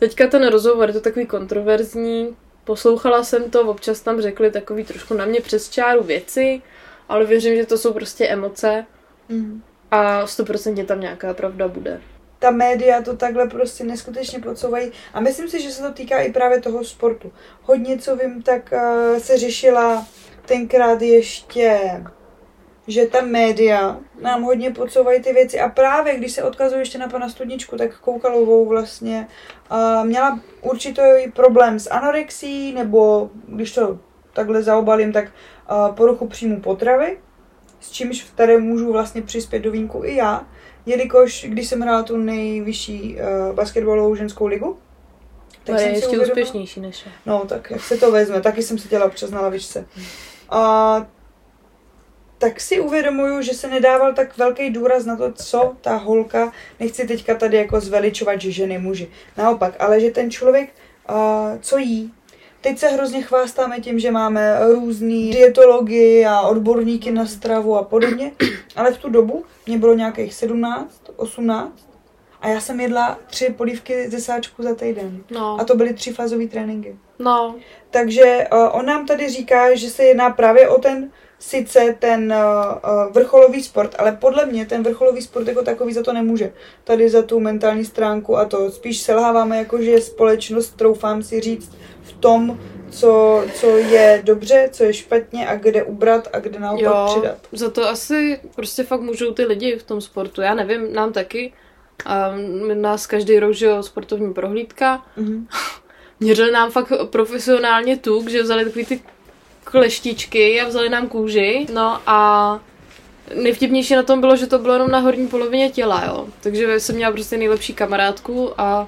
teďka ten rozhovor je to takový kontroverzní, poslouchala jsem to, občas tam řekli takový trošku na mě přes čáru věci, ale věřím, že to jsou prostě emoce Mhm. a stoprocentně tam nějaká pravda bude. ta média to takhle prostě neskutečně podsouvají. A myslím si, že se to týká i právě toho sportu. Hodně, co vím, tak uh, se řešila tenkrát ještě že ta média nám hodně podsouvají ty věci a právě když se odkazuju ještě na pana Studničku, tak Koukalovou vlastně uh, měla určitý problém s anorexí, nebo když to takhle zaobalím, tak uh, poruchu příjmu potravy, s čímž v které můžu vlastně přispět do vínku i já, jelikož když jsem hrála tu nejvyšší uh, basketbalovou ženskou ligu, tak to je ještě uvědomila, úspěšnější než je. No, tak jak se to vezme, taky jsem se dělala občas na lavičce. A tak si uvědomuju, že se nedával tak velký důraz na to, co ta holka, nechci teďka tady jako zveličovat, že ženy muži. Naopak, ale že ten člověk, uh, co jí, Teď se hrozně chvástáme tím, že máme různý dietology a odborníky na stravu a podobně, ale v tu dobu mě bylo nějakých 17, 18 a já jsem jedla tři polívky ze sáčku za týden. No. A to byly tři fázové tréninky. No. Takže uh, on nám tady říká, že se jedná právě o ten sice ten uh, vrcholový sport, ale podle mě ten vrcholový sport jako takový za to nemůže. Tady za tu mentální stránku a to spíš selháváme jako, že společnost, troufám si říct, v tom, co, co je dobře, co je špatně a kde ubrat a kde naopak jo, přidat. za to asi prostě fakt můžou ty lidi v tom sportu. Já nevím, nám taky. Um, nás každý rok, že jo, sportovní prohlídka. Mm-hmm. <laughs> Měřili nám fakt profesionálně tuk, že vzali takový ty kleštičky a vzali nám kůži. No a nejvtipnější na tom bylo, že to bylo jenom na horní polovině těla, jo. Takže jsem měla prostě nejlepší kamarádku a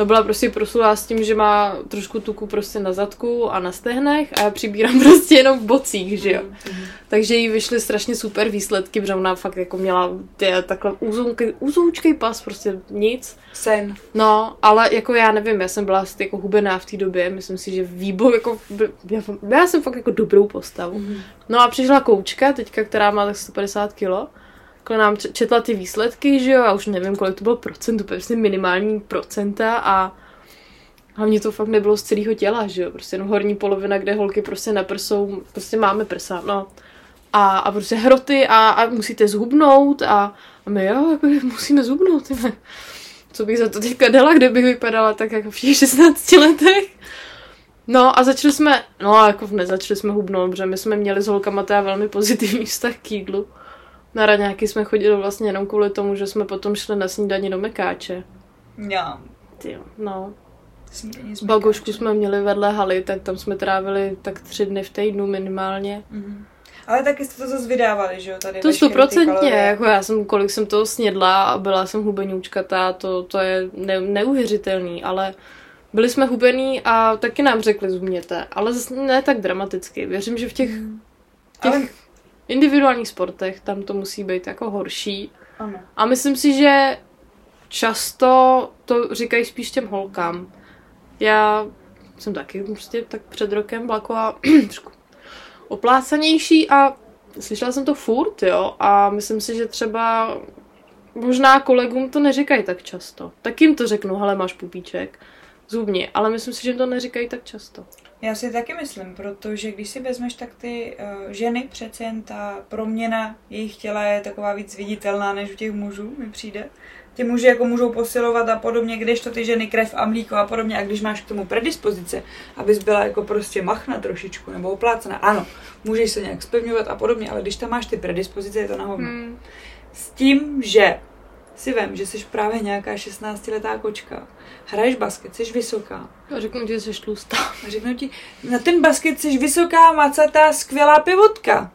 ta byla prostě proslulá s tím, že má trošku tuku prostě na zadku a na stehnech a já přibírám <laughs> prostě jenom v bocích, že jo. Mm-hmm. Takže jí vyšly strašně super výsledky, protože ona fakt jako měla ty, takhle úzoučkej pas, prostě nic. Sen. No, ale jako já nevím, já jsem byla jako hubená v té době, myslím si, že výbor, jako, já, já jsem fakt jako dobrou postavu. Mm-hmm. No a přišla koučka teďka, která má tak 150 kilo jako nám četla ty výsledky, že jo, a už nevím, kolik to bylo procent, úplně prostě minimální procenta a hlavně to fakt nebylo z celého těla, že jo, prostě jenom horní polovina, kde holky prostě neprsou, prostě máme prsa, no. A, a prostě hroty a, a musíte zhubnout a, a my jo, jako <laughs> musíme zhubnout, ne? Co bych za to teďka dala, kde bych vypadala tak jako v těch 16 letech. No a začali jsme, no jako nezačali jsme hubnout, protože my jsme měli s holkama teda velmi pozitivní vztah k jídlu. Na raňáky jsme chodili vlastně jenom kvůli tomu, že jsme potom šli na snídaní do Mekáče. Jo. Ty, no. Bagošku jsme měli vedle haly, tak tam jsme trávili tak tři dny v týdnu minimálně. Mm-hmm. Ale taky jste to zase vydávali, že jo? Tady to stoprocentně, jako já jsem, kolik jsem toho snědla a byla jsem hubenůčkatá, to, to je ne, neuvěřitelný, ale byli jsme hubený a taky nám řekli zhubněte, ale zase ne tak dramaticky. Věřím, že v těch, mm. těch ale individuálních sportech tam to musí být jako horší. Ano. A myslím si, že často to říkají spíš těm holkám. Já jsem taky prostě tak před rokem byla taková <clears throat> trošku oplácanější a slyšela jsem to furt, jo, a myslím si, že třeba možná kolegům to neříkají tak často. Tak jim to řeknu, hele, máš pupíček, zubně, ale myslím si, že to neříkají tak často. Já si taky myslím, protože když si vezmeš, tak ty uh, ženy přece jen ta proměna jejich těla je taková víc viditelná než u těch mužů, mi přijde. Ty muži jako můžou posilovat a podobně, když to ty ženy krev a mlíko a podobně. A když máš k tomu predispozice, abys byla jako prostě machna trošičku nebo oplácena, ano, můžeš se nějak spevňovat a podobně, ale když tam máš ty predispozice, je to na Hmm. S tím, že si vem, že jsi právě nějaká 16-letá kočka, hraješ basket, jsi vysoká. A řeknu ti, že jsi tlustá. A řeknu ti, na ten basket jsi vysoká, macatá, skvělá pivotka.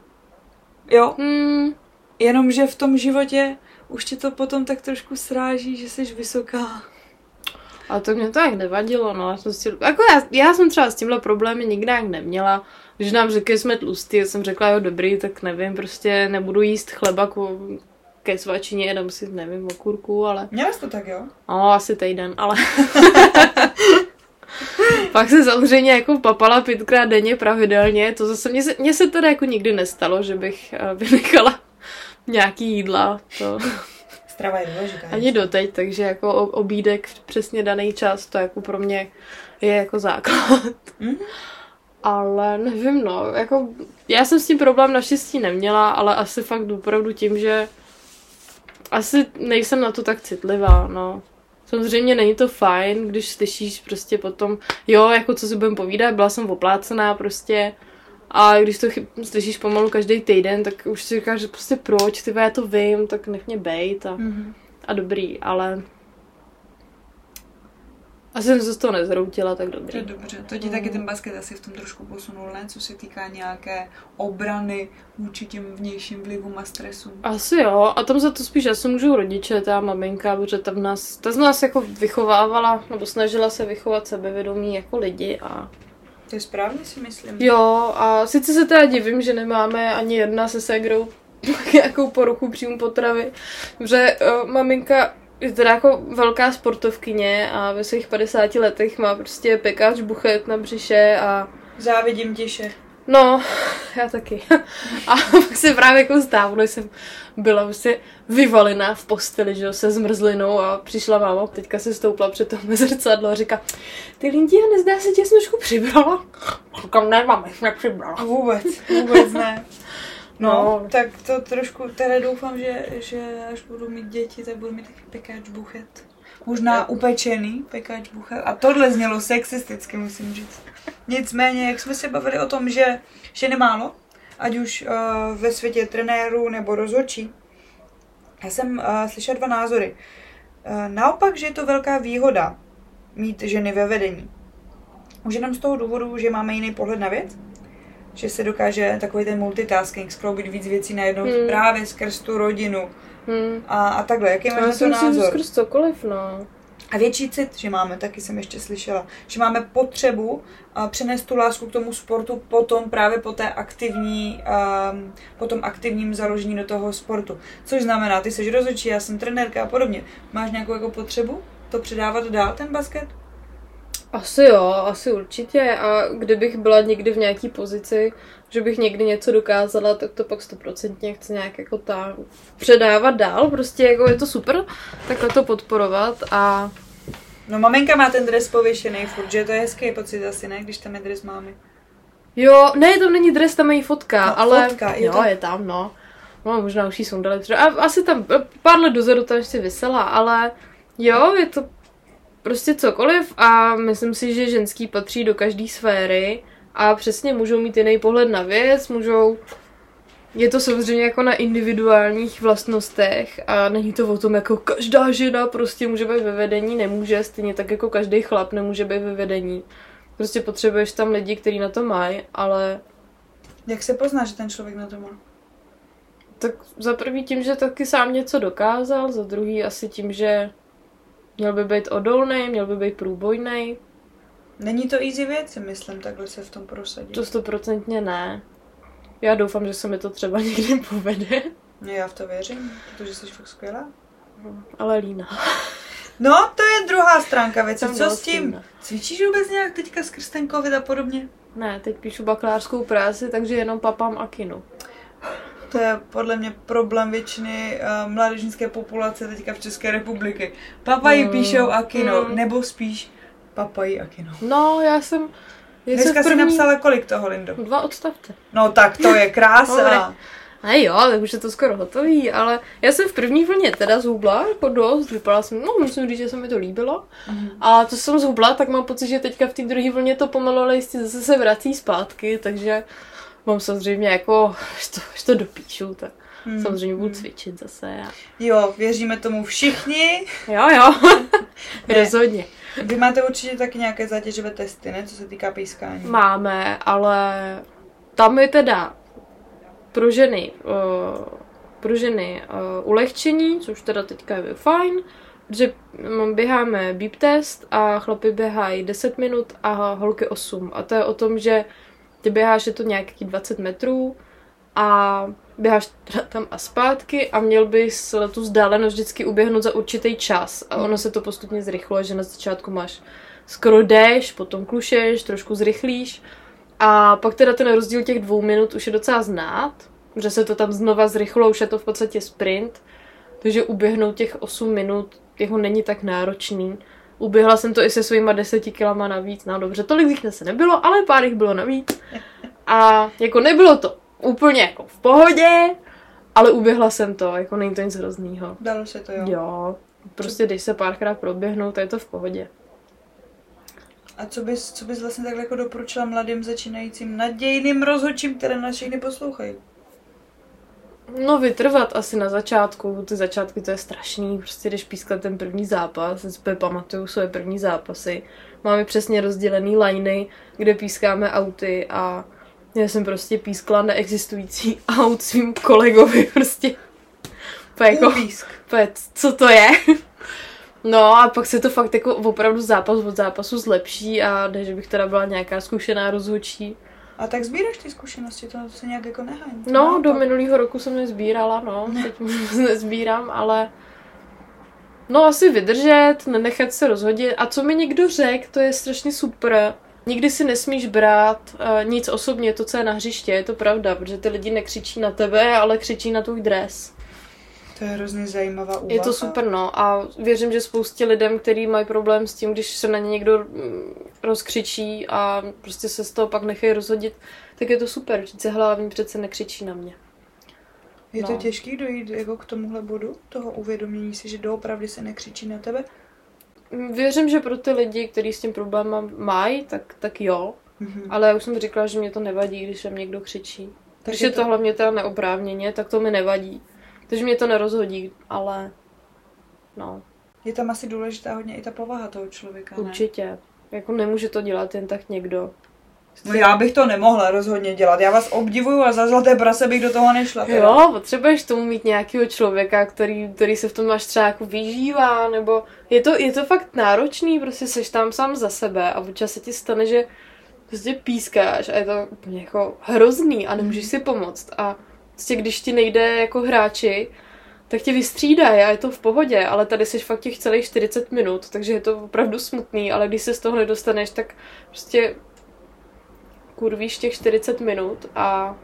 Jo? Hmm. Jenomže v tom životě už tě to potom tak trošku sráží, že jsi vysoká. A to mě to jak nevadilo, no. Já jsem, si, jako já, já jsem třeba s tímhle problémy nikdy jak neměla. Když nám řekli, že jsme tlustý, jsem řekla, jo dobrý, tak nevím, prostě nebudu jíst chleba ke svačině, jenom si, nevím, okurku, ale... Měla jsi to tak, jo? No, asi týden, ale... <laughs> Pak se samozřejmě jako papala pětkrát denně pravidelně, to zase, mně se, mně se teda jako nikdy nestalo, že bych eh, <laughs> vynechala nějaký jídla, to... Strava je důležitá. Ani doteď, takže jako obídek v přesně daný čas, to jako pro mě je jako základ. Mm-hmm. Ale nevím, no, jako já jsem s tím problém naštěstí neměla, ale asi fakt opravdu tím, že Asi nejsem na to tak citlivá, no. Samozřejmě není to fajn, když slyšíš prostě potom, jo, jako co si budem povídat, byla jsem oplácená prostě, a když to slyšíš pomalu každý týden, tak už si říkáš, že prostě proč, ty já to vím, tak nech mě bejt a, mm-hmm. a dobrý, ale asi jsem se z toho nezhroutila, tak dobrý. To je dobře. To ti taky ten basket asi v tom trošku posunul, ne? Co se týká nějaké obrany vůči těm vnějším vlivům a stresům. Asi jo. A tam za to spíš asi můžou rodiče, ta maminka, protože ta, v nás, ta z nás jako vychovávala, nebo snažila se vychovat sebevědomí jako lidi a to je správně si myslím. Jo, a sice se teda divím, že nemáme ani jedna se segrou <laughs> nějakou poruchu příjmu potravy, že uh, maminka je teda jako velká sportovkyně a ve svých 50 letech má prostě pekáč buchet na břiše a... Závidím tiše. No, <laughs> já taky. <laughs> A pak se právě jako stávalo, jsem byla prostě vyvalená v posteli, že jo, se zmrzlinou a přišla máma, teďka se stoupla před to <laughs> zrcadlo a říká, ty Lindě, nezdá se tě snožku přibrala? Říkám, ne, máme, nepřibrala. Vůbec, vůbec ne. No, no, tak to trošku, teda doufám, že, že až budu mít děti, tak budu mít taky pekáč buchet. Možná upečený pekáč buchet. A tohle znělo sexisticky, musím říct. Nicméně, jak jsme se bavili o tom, že ženy málo, ať už uh, ve světě trenérů nebo rozhodčí, já jsem uh, slyšela dva názory. Uh, naopak, že je to velká výhoda mít ženy ve vedení. Už jenom z toho důvodu, že máme jiný pohled na věc, že se dokáže takový ten multitasking, skloubit víc věcí najednou hmm. právě skrz tu rodinu hmm. a, a takhle. Jaký máš na to názor? Skrz cokoliv, no. A větší cit, že máme, taky jsem ještě slyšela, že máme potřebu uh, přenést tu lásku k tomu sportu potom právě po té aktivní, um, po tom aktivním založení do toho sportu. Což znamená, ty jsi rozhodčí, já jsem trenérka a podobně. Máš nějakou jako potřebu to předávat dál, ten basket? Asi jo, asi určitě. A kdybych byla někdy v nějaký pozici, že bych někdy něco dokázala, tak to pak stoprocentně chci nějak jako ta předávat dál. Prostě jako je to super takhle to podporovat a No maminka má ten dres pověšený furt, že to je hezký pocit asi, ne, když tam je dres mámy. Jo, ne, tam není dres, tam je fotka, no, ale... Fotka, je jo, to... je tam, no. No, možná už jí sundali třeba. A asi tam pár let dozadu tam ještě vysela, ale jo, je to prostě cokoliv a myslím si, že ženský patří do každé sféry a přesně můžou mít jiný pohled na věc, můžou je to samozřejmě jako na individuálních vlastnostech a není to o tom, jako každá žena prostě může být ve vedení, nemůže, stejně tak jako každý chlap nemůže být ve vedení. Prostě potřebuješ tam lidi, kteří na to mají, ale... Jak se pozná, že ten člověk na to má? Tak za prvý tím, že taky sám něco dokázal, za druhý asi tím, že měl by být odolný, měl by být průbojný. Není to easy věc, myslím, takhle se v tom prosadit. To stoprocentně ne. Já doufám, že se mi to třeba <laughs> někdy povede. Já v to věřím, protože jsi fakt skvělá. Ale lína. No, to je druhá stránka věci. Co s tím? Lína. Cvičíš vůbec nějak teďka skrz ten covid a podobně? Ne, teď píšu bakalářskou práci, takže jenom papám a kinu. To je podle mě problém většiny uh, mládežnické populace teďka v České republiky. Papaji mm. píšou a kino, mm. nebo spíš papaji a kino. No, já jsem... Dneska první... si napsala kolik toho, Lindo? Dva odstavce. No tak to je <laughs> krása. A jo, tak už je to skoro hotový, ale já jsem v první vlně teda zhubla jako dost, vypadala jsem, no musím říct, že se mi to líbilo. Mm. A to jsem zhubla, tak mám pocit, že teďka v té druhé vlně to pomalu, ale jistě zase se vrací zpátky, takže mám samozřejmě jako, že to, že to dopíšu, tak mm. samozřejmě budu cvičit zase. A... Jo, věříme tomu všichni. Jo, jo, <laughs> rozhodně. Vy máte určitě taky nějaké zátěžové testy, ne, co se týká pískání? Máme, ale tam je teda pro ženy, uh, pro ženy uh, ulehčení, což teda teďka je fajn, že běháme beep test a chlapi běhají 10 minut a holky 8. A to je o tom, že ty běháš, je to nějaký 20 metrů a běháš tam a zpátky a měl bys tu vzdálenost vždycky uběhnout za určitý čas. A ono se to postupně zrychluje, že na začátku máš skoro jdeš, potom klušeš, trošku zrychlíš. A pak teda ten rozdíl těch dvou minut už je docela znát, že se to tam znova zrychlo, už je to v podstatě sprint, takže uběhnout těch 8 minut jeho není tak náročný. Uběhla jsem to i se svýma deseti kilama navíc, no dobře, tolik jich se nebylo, ale pár jich bylo navíc. A jako nebylo to úplně jako v pohodě, Ale uběhla jsem to, jako není to nic hroznýho. Dalo se to, jo. Jo, prostě když se párkrát proběhnou, to je to v pohodě. A co bys, co bys vlastně takhle jako doporučila mladým začínajícím nadějným rozhodčím, které nás všechny poslouchají? No vytrvat asi na začátku, ty začátky to je strašný, prostě když pískal ten první zápas, si pamatuju svoje první zápasy, máme přesně rozdělený liney, kde pískáme auty a já jsem prostě pískla neexistující <laughs> aut svým kolegovi, prostě. Jako, Pec, co to je? <laughs> No a pak se to fakt jako opravdu zápas od zápasu zlepší a ne, že bych teda byla nějaká zkušená rozhodčí. A tak sbíráš ty zkušenosti, to se nějak jako nehání. No, no do minulého roku jsem nezbírala, no, teď <laughs> nezbírám, ale no asi vydržet, nenechat se rozhodit. A co mi někdo řekl, to je strašně super, Nikdy si nesmíš brát uh, nic osobně, to, co je na hřiště, je to pravda, protože ty lidi nekřičí na tebe, ale křičí na tvůj dres. To je hrozně zajímavá úvaha. Je to super, no. A věřím, že spoustě lidem, kteří mají problém s tím, když se na ně někdo mm, rozkřičí a prostě se z toho pak nechají rozhodit, tak je to super. Říct se hlavně přece nekřičí na mě. Je no. to těžký dojít jako k tomuhle bodu, toho uvědomění si, že doopravdy se nekřičí na tebe? Věřím, že pro ty lidi, kteří s tím problémem mají, tak, tak jo. Mm-hmm. Ale já už jsem říkala, že mě to nevadí, když se někdo křičí. Tak když je to... to hlavně teda neoprávněně, tak to mi nevadí. Takže mě to nerozhodí, ale no. Je tam asi důležitá hodně i ta povaha toho člověka, ne? Určitě. Jako nemůže to dělat jen tak někdo. No já bych to nemohla rozhodně dělat. Já vás obdivuju a za zlaté prase bych do toho nešla. Teda. Jo, potřebuješ tomu mít nějakého člověka, který, který se v tom máš třeba jako vyžívá, nebo je to, je to fakt náročný, prostě seš tam sám za sebe a občas se ti stane, že prostě pískáš a je to úplně jako hrozný a nemůžeš si pomoct a prostě když ti nejde jako hráči, tak tě vystřídají a je to v pohodě, ale tady jsi fakt těch celých 40 minut, takže je to opravdu smutný, ale když se z toho nedostaneš, tak prostě kurvíš těch 40 minut a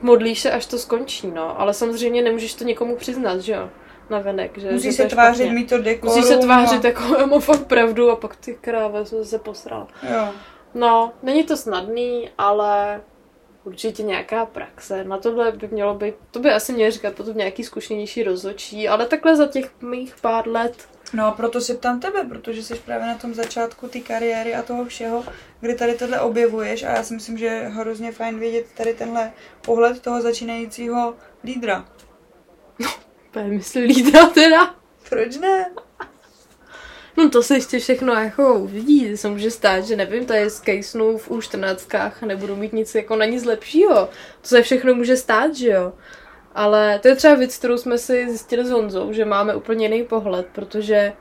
modlíš se, až to skončí, no. Ale samozřejmě nemůžeš to nikomu přiznat, že jo? Na venek, že, Musíš že se tvářit, mít to dekorum. Musíš se tvářit no. jako, <laughs> mám fakt pravdu a pak ty jsem se posral. Jo. No, není to snadný, ale určitě nějaká praxe. Na tohle by mělo být, to by asi měl říkat potom nějaký zkušenější rozhodčí, ale takhle za těch mých pár let No a proto se ptám tebe, protože jsi právě na tom začátku té kariéry a toho všeho, kdy tady tohle objevuješ a já si myslím, že je hrozně fajn vědět tady tenhle pohled toho začínajícího lídra. No, myslí lídra teda. Proč ne? No to se ještě všechno jako uvidí, se může stát, že nevím, to je z kejsnu v U14 a nebudu mít nic jako na nic lepšího. To se všechno může stát, že jo. Ale to je třeba věc, kterou jsme si zjistili s Honzou, že máme úplně jiný pohled, protože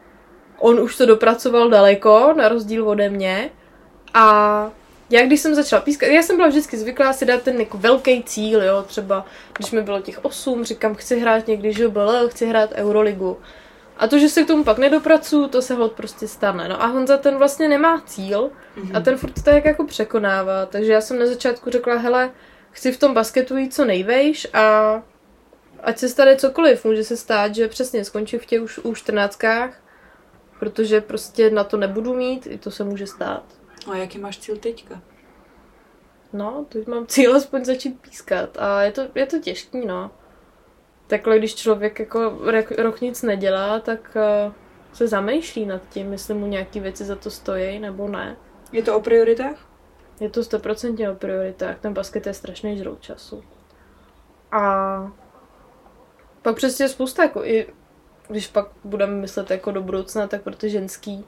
on už to dopracoval daleko, na rozdíl ode mě. A já když jsem začala pískat, já jsem byla vždycky zvyklá si dát ten jako velký cíl, jo, třeba když mi bylo těch 8, říkám, chci hrát někdy žobl, chci hrát Euroligu. A to, že se k tomu pak nedopracuju, to se hod prostě stane. No a Honza ten vlastně nemá cíl mm-hmm. a ten furt to tak jako překonává. Takže já jsem na začátku řekla, hele, chci v tom basketu jít co nejvejš a ať se stane cokoliv, může se stát, že přesně skončím v těch už, už 14 protože prostě na to nebudu mít, i to se může stát. A jaký máš cíl teďka? No, teď mám cíl aspoň začít pískat a je to, je to těžký, no. Takhle, když člověk jako rok, nic nedělá, tak uh, se zamýšlí nad tím, jestli mu nějaký věci za to stojí nebo ne. Je to o prioritách? Je to stoprocentně o prioritách. Ten basket je strašný žrout času. A pak přesně spousta, jako i když pak budeme myslet jako do budoucna, tak pro ty ženský,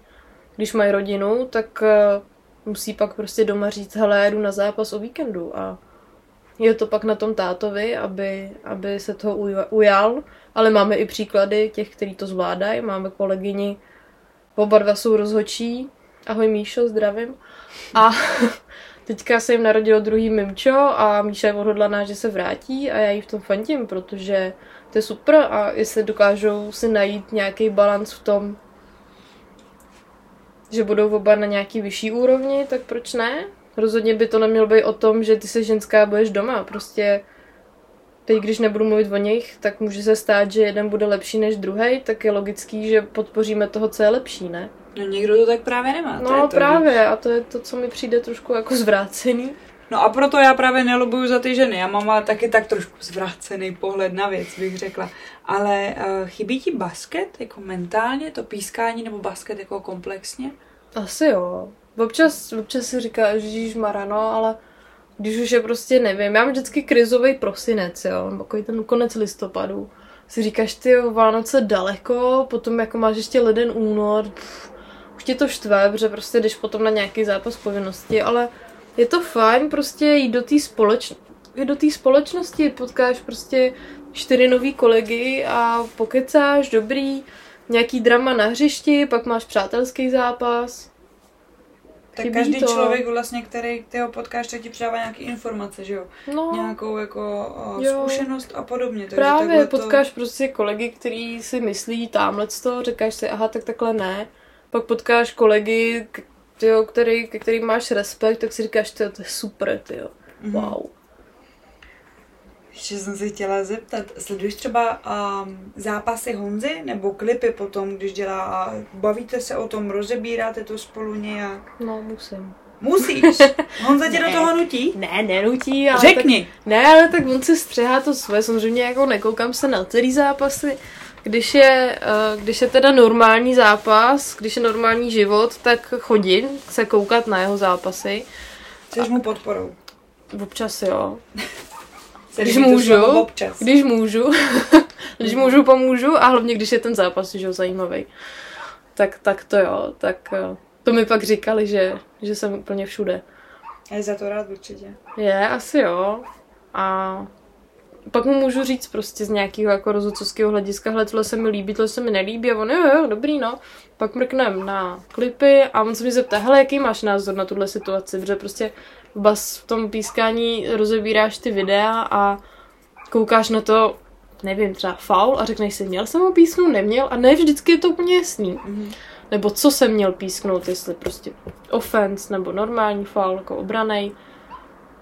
když mají rodinu, tak uh, musí pak prostě doma říct, hele, jdu na zápas o víkendu a je to pak na tom tátovi, aby, aby se toho ujal, ale máme i příklady těch, kteří to zvládají. Máme kolegyni, oba dva jsou rozhočí. Ahoj Míšo, zdravím. A <laughs> teďka se jim narodilo druhý mimčo a Míša je odhodlaná, že se vrátí a já jí v tom fandím, protože to je super a jestli dokážou si najít nějaký balans v tom, že budou oba na nějaký vyšší úrovni, tak proč ne? Rozhodně by to nemělo být o tom, že ty jsi ženská a budeš doma. Prostě teď, když nebudu mluvit o nich, tak může se stát, že jeden bude lepší než druhý, tak je logický, že podpoříme toho, co je lepší, ne? No někdo to tak právě nemá. No to to právě, a to je to, co mi přijde trošku jako zvrácený. No a proto já právě nelobuju za ty ženy. Já mám taky tak trošku zvrácený pohled na věc, bych řekla. Ale uh, chybí ti basket, jako mentálně, to pískání, nebo basket jako komplexně? Asi jo. Občas, občas si říká, že Marano, ale když už je prostě, nevím, já mám vždycky krizový prosinec, jo, takový ten konec listopadu. Si říkáš, ty jo, Vánoce daleko, potom jako máš ještě leden únor, pff, už tě to štve, protože prostě jdeš potom na nějaký zápas povinnosti, ale je to fajn prostě jít do té společ... do té společnosti, potkáš prostě čtyři nový kolegy a pokecáš, dobrý, nějaký drama na hřišti, pak máš přátelský zápas. Tak Chybí každý to. člověk vlastně, který ty ho potkáš, tak ti předává nějaké informace, že jo? No, Nějakou jako uh, Jo. zkušenost a podobně. Takže právě potkáš prostě kolegy, který si myslí tamhle to, říkáš si, aha, tak takhle ne. Pak potkáš kolegy, k- tyjo, který, ke kterým máš respekt, tak si říkáš, tyjo, to je super, tyjo. Mhm. Wow. Ještě jsem se chtěla zeptat, sleduješ třeba um, zápasy Honzy nebo klipy potom, když dělá, a bavíte se o tom, rozebíráte to spolu nějak? No, musím. Musíš. <laughs> Honza tě do Ne. toho nutí? Ne, nenutí, ale Řekni. Tak, ne, ale tak on si střihá to svoje, samozřejmě jako nekoukám se na celý zápasy. Když je, eh, když je teda normální zápas, když je normální život, tak chodím se koukat na jeho zápasy. Jsi mu podporou. Občas jo. <laughs> Se Když můžu, Občas. Když můžu, <laughs> když můžu, pomůžu a hlavně, když je ten zápas, že jo, zajímavý. Tak, tak to jo, tak eh, to mi pak říkali, že, že jsem úplně všude. A je za to rád určitě. Je, asi jo. A pak mu můžu říct prostě z nějakého jako rozhodcovského hlediska, hle, tohle se mi líbí, tohle se mi nelíbí a on, jo, jo, dobrý, no. Pak mrknem na klipy a on se mi zeptá, hele, jaký máš názor na tuhle situaci, protože prostě bas v tom pískání rozebíráš ty videa a koukáš na to, nevím, třeba faul a řekneš si, měl jsem ho písknout, neměl a ne vždycky je to úplně jasný. Mhm. Nebo co jsem měl písknout, jestli prostě offense nebo normální faul, jako obranej.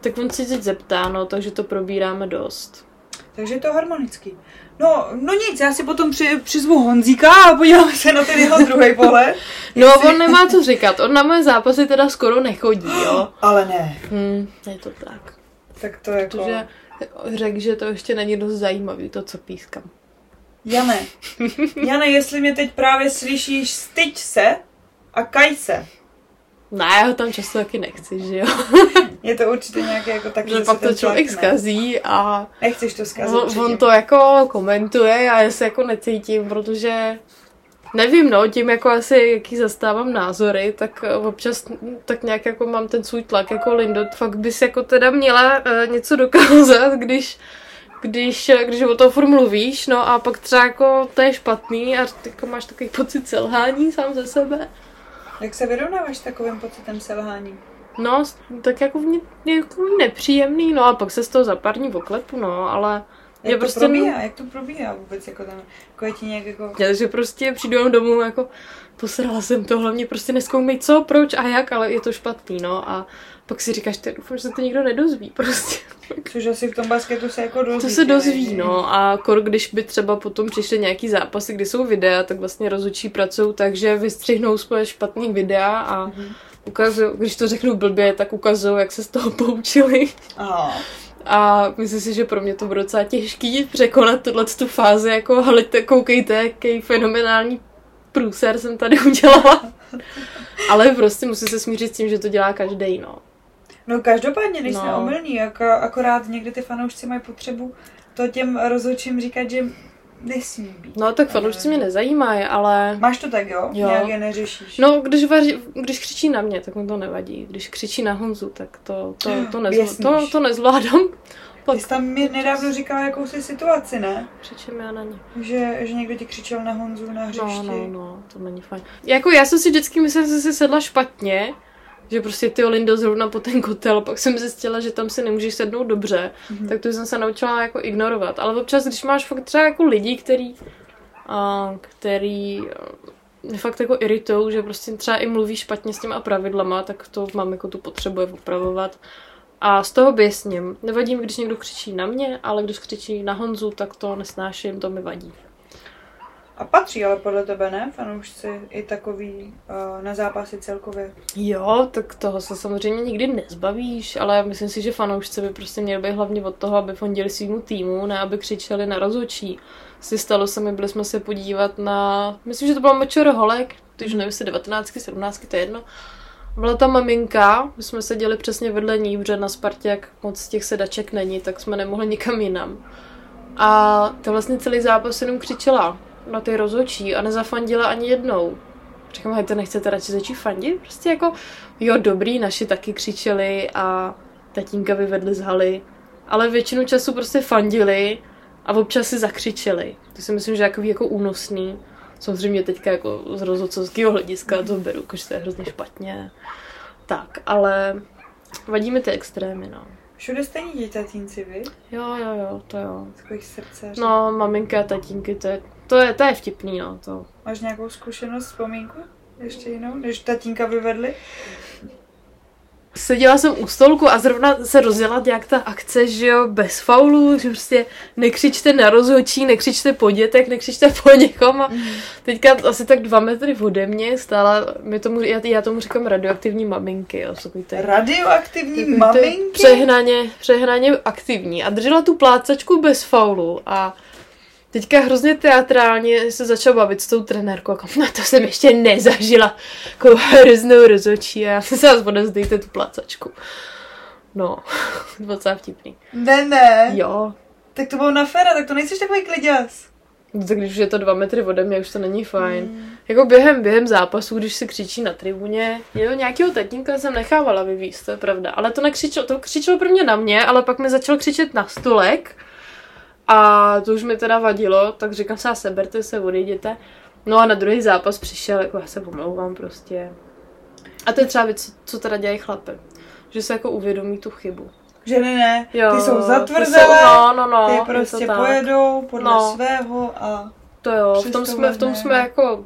Tak on si teď zeptá, no, takže to probíráme dost. Takže je to harmonický. No, no nic, já si potom při, přizvu Honzíka a podíváme se na ten jeho druhý pohled. No, on nemá co říkat, on na moje zápasy teda skoro nechodí, jo. Ale ne. Hm, je to tak. Tak to jako... Protože řekl, že to ještě není dost zajímavý, to, co pískám. Jane, Jane, jestli mě teď právě slyšíš, styď se a kaj se. Ne, já ho tam často taky nechci, že jo. Je to určitě nějaké jako taky, Že pak to člověk zkazí a Nechceš to zkazit on, on to jako komentuje a já se jako necítím, protože nevím, no, tím jako asi, jaký zastávám názory, tak eh, občas tak nějak jako mám ten svůj tlak jako Lindot, fakt bys jako teda měla uh, něco dokázat, když když, eh, když o tom furt mluvíš, no a pak třeba jako to je špatný a jako máš takový pocit selhání sám ze sebe. Jak se vyrovnáváš s takovým pocitem selhání? No, tak jako, mě, jako nepříjemný, no a pak se z toho za pár dní oklepu, no, ale Jak je to prostě probíhá? Jak to probíhá vůbec? Jako tam, jako je ti nějak jako... Já, že prostě přijdu jenom domů jako posrala jsem to, hlavně prostě neskoumej co, proč a jak, ale je to špatný, no a pak si říkáš, ty doufám, že se to nikdo nedozví, <laughs> prostě. Což asi v tom basketu se jako dozví. To se dozví, že? no a kor, když by třeba potom přišly nějaký zápasy, kdy jsou videa, tak vlastně rozhodčí pracují tak, že vystřihnou svoje špatný videa a Mhm. Ukazují, když to řeknu blbě, tak ukazují, jak se z toho poučili. Aha. A myslím si, že pro mě to bude docela těžký překonat tuhle tu fázi, jako hleďte, koukejte, jaký fenomenální průser jsem tady <laughs> udělala. Ale prostě musím se smířit s tím, že to dělá každý, no. No každopádně, když No. omylní, jako akorát někdy ty fanoušci mají potřebu to těm rozhodčím říkat, že nesmí být. No tak fanoušci mě nezajímají, ale... Máš to tak, jo? Jo. Nějak je neřešíš. No, když, vaří, když křičí na mě, tak mi to nevadí. Když křičí na Honzu, tak to, to, to, nezvl, to, to nezvládám. Ty jsi tam mi nedávno říkala jakousi situaci, ne? Křičím já na ně. Že, že někdo ti křičel na Honzu na hřišti. No, no, no, to není fajn. Jako já jsem si vždycky myslela, že jsem si sedla špatně, že prostě ty Lindo zrovna po ten kotel, pak jsem zjistila, že tam si nemůžeš sednout dobře, Mhm. tak to jsem se naučila jako ignorovat. Ale občas, když máš fakt třeba jako lidi, který, a, který a, mě fakt jako iritují, že prostě třeba i mluví špatně s těma pravidlama, tak to mám jako tu potřebu je opravovat. A z toho běsním. Nevadí mi, když někdo křičí na mě, ale když křičí na Honzu, tak to nesnáším, to mi vadí. A patří ale podle tebe, ne? Fanoušci i takový uh, na zápasy celkově. Jo, tak toho se samozřejmě nikdy nezbavíš, ale myslím si, že fanoušci by prostě měli být hlavně od toho, aby fondili svýmu týmu, ne aby křičeli na rozhodčí. Si stalo se mi, byli jsme se podívat na, myslím, že to byl Mečer Holek, když nevím, jestli 19, 17, to je jedno. Byla tam maminka, my jsme seděli přesně vedle ní, protože na Spartě, jak moc těch sedaček není, tak jsme nemohli nikam jinam. A to vlastně celý zápas jenom křičela na ty rozhodčí a nezafandila ani jednou. Říkám, hej, to nechcete radši začít fandit? Prostě jako, jo, dobrý, naši taky křičeli a tatínka vyvedli z haly, ale většinu času prostě fandili a občas si zakřičeli. To si myslím, že je jako, jako únosný. Samozřejmě teďka jako z rozhodcovského hlediska to beru, že to je hrozně špatně. Tak, ale vadí mi ty extrémy, no. Všude stejně děti tatínci, vy? Jo, jo, jo, to jo. Takových srdce. No, maminka a tatínky, to je, to je, to je vtipný, no, to. Máš nějakou zkušenost, vzpomínku? Ještě jinou, než tatínka vyvedli? seděla jsem u stolku a zrovna se rozjela nějak ta akce, že jo, bez faulů, že prostě nekřičte na rozhočí, nekřičte po dětech, nekřičte po někom a mm. teďka asi tak dva metry ode mě stála, my tomu, já, já tomu říkám radioaktivní maminky, jo, jsou ty, Radioaktivní ty, maminky? Přehnaně, přehnaně aktivní a držela tu plácačku bez faulu a teďka hrozně teatrálně se začal bavit s tou trenérkou, jako, <laughs> na to jsem ještě nezažila, jako hroznou rozočí a já se vás odezdejte tu placačku. No, <laughs> docela vtipný. Ne, ne. Jo. Tak to bylo na féra, tak to nejsi takový kliděs. No, tak když je to dva metry ode mě, už to není fajn. Mm. Jako během, během zápasu, když se křičí na tribuně, jo, nějakého tatínka jsem nechávala vyvíst, to je pravda. Ale to nekřičelo, to křičelo prvně na mě, ale pak mi začal křičet na stolek a to už mi teda vadilo, tak říkám se, seberte se, odejděte. No a na druhý zápas přišel, jako já se pomlouvám prostě. A to je třeba věc, co teda dělají chlapy. Že se jako uvědomí tu chybu. Že ne, ne, jo, ty jsou zatvrzelé, no, no, no, ty prostě pojedou podle no. svého a... To jo, v tom, jsme, v tom jsme jako,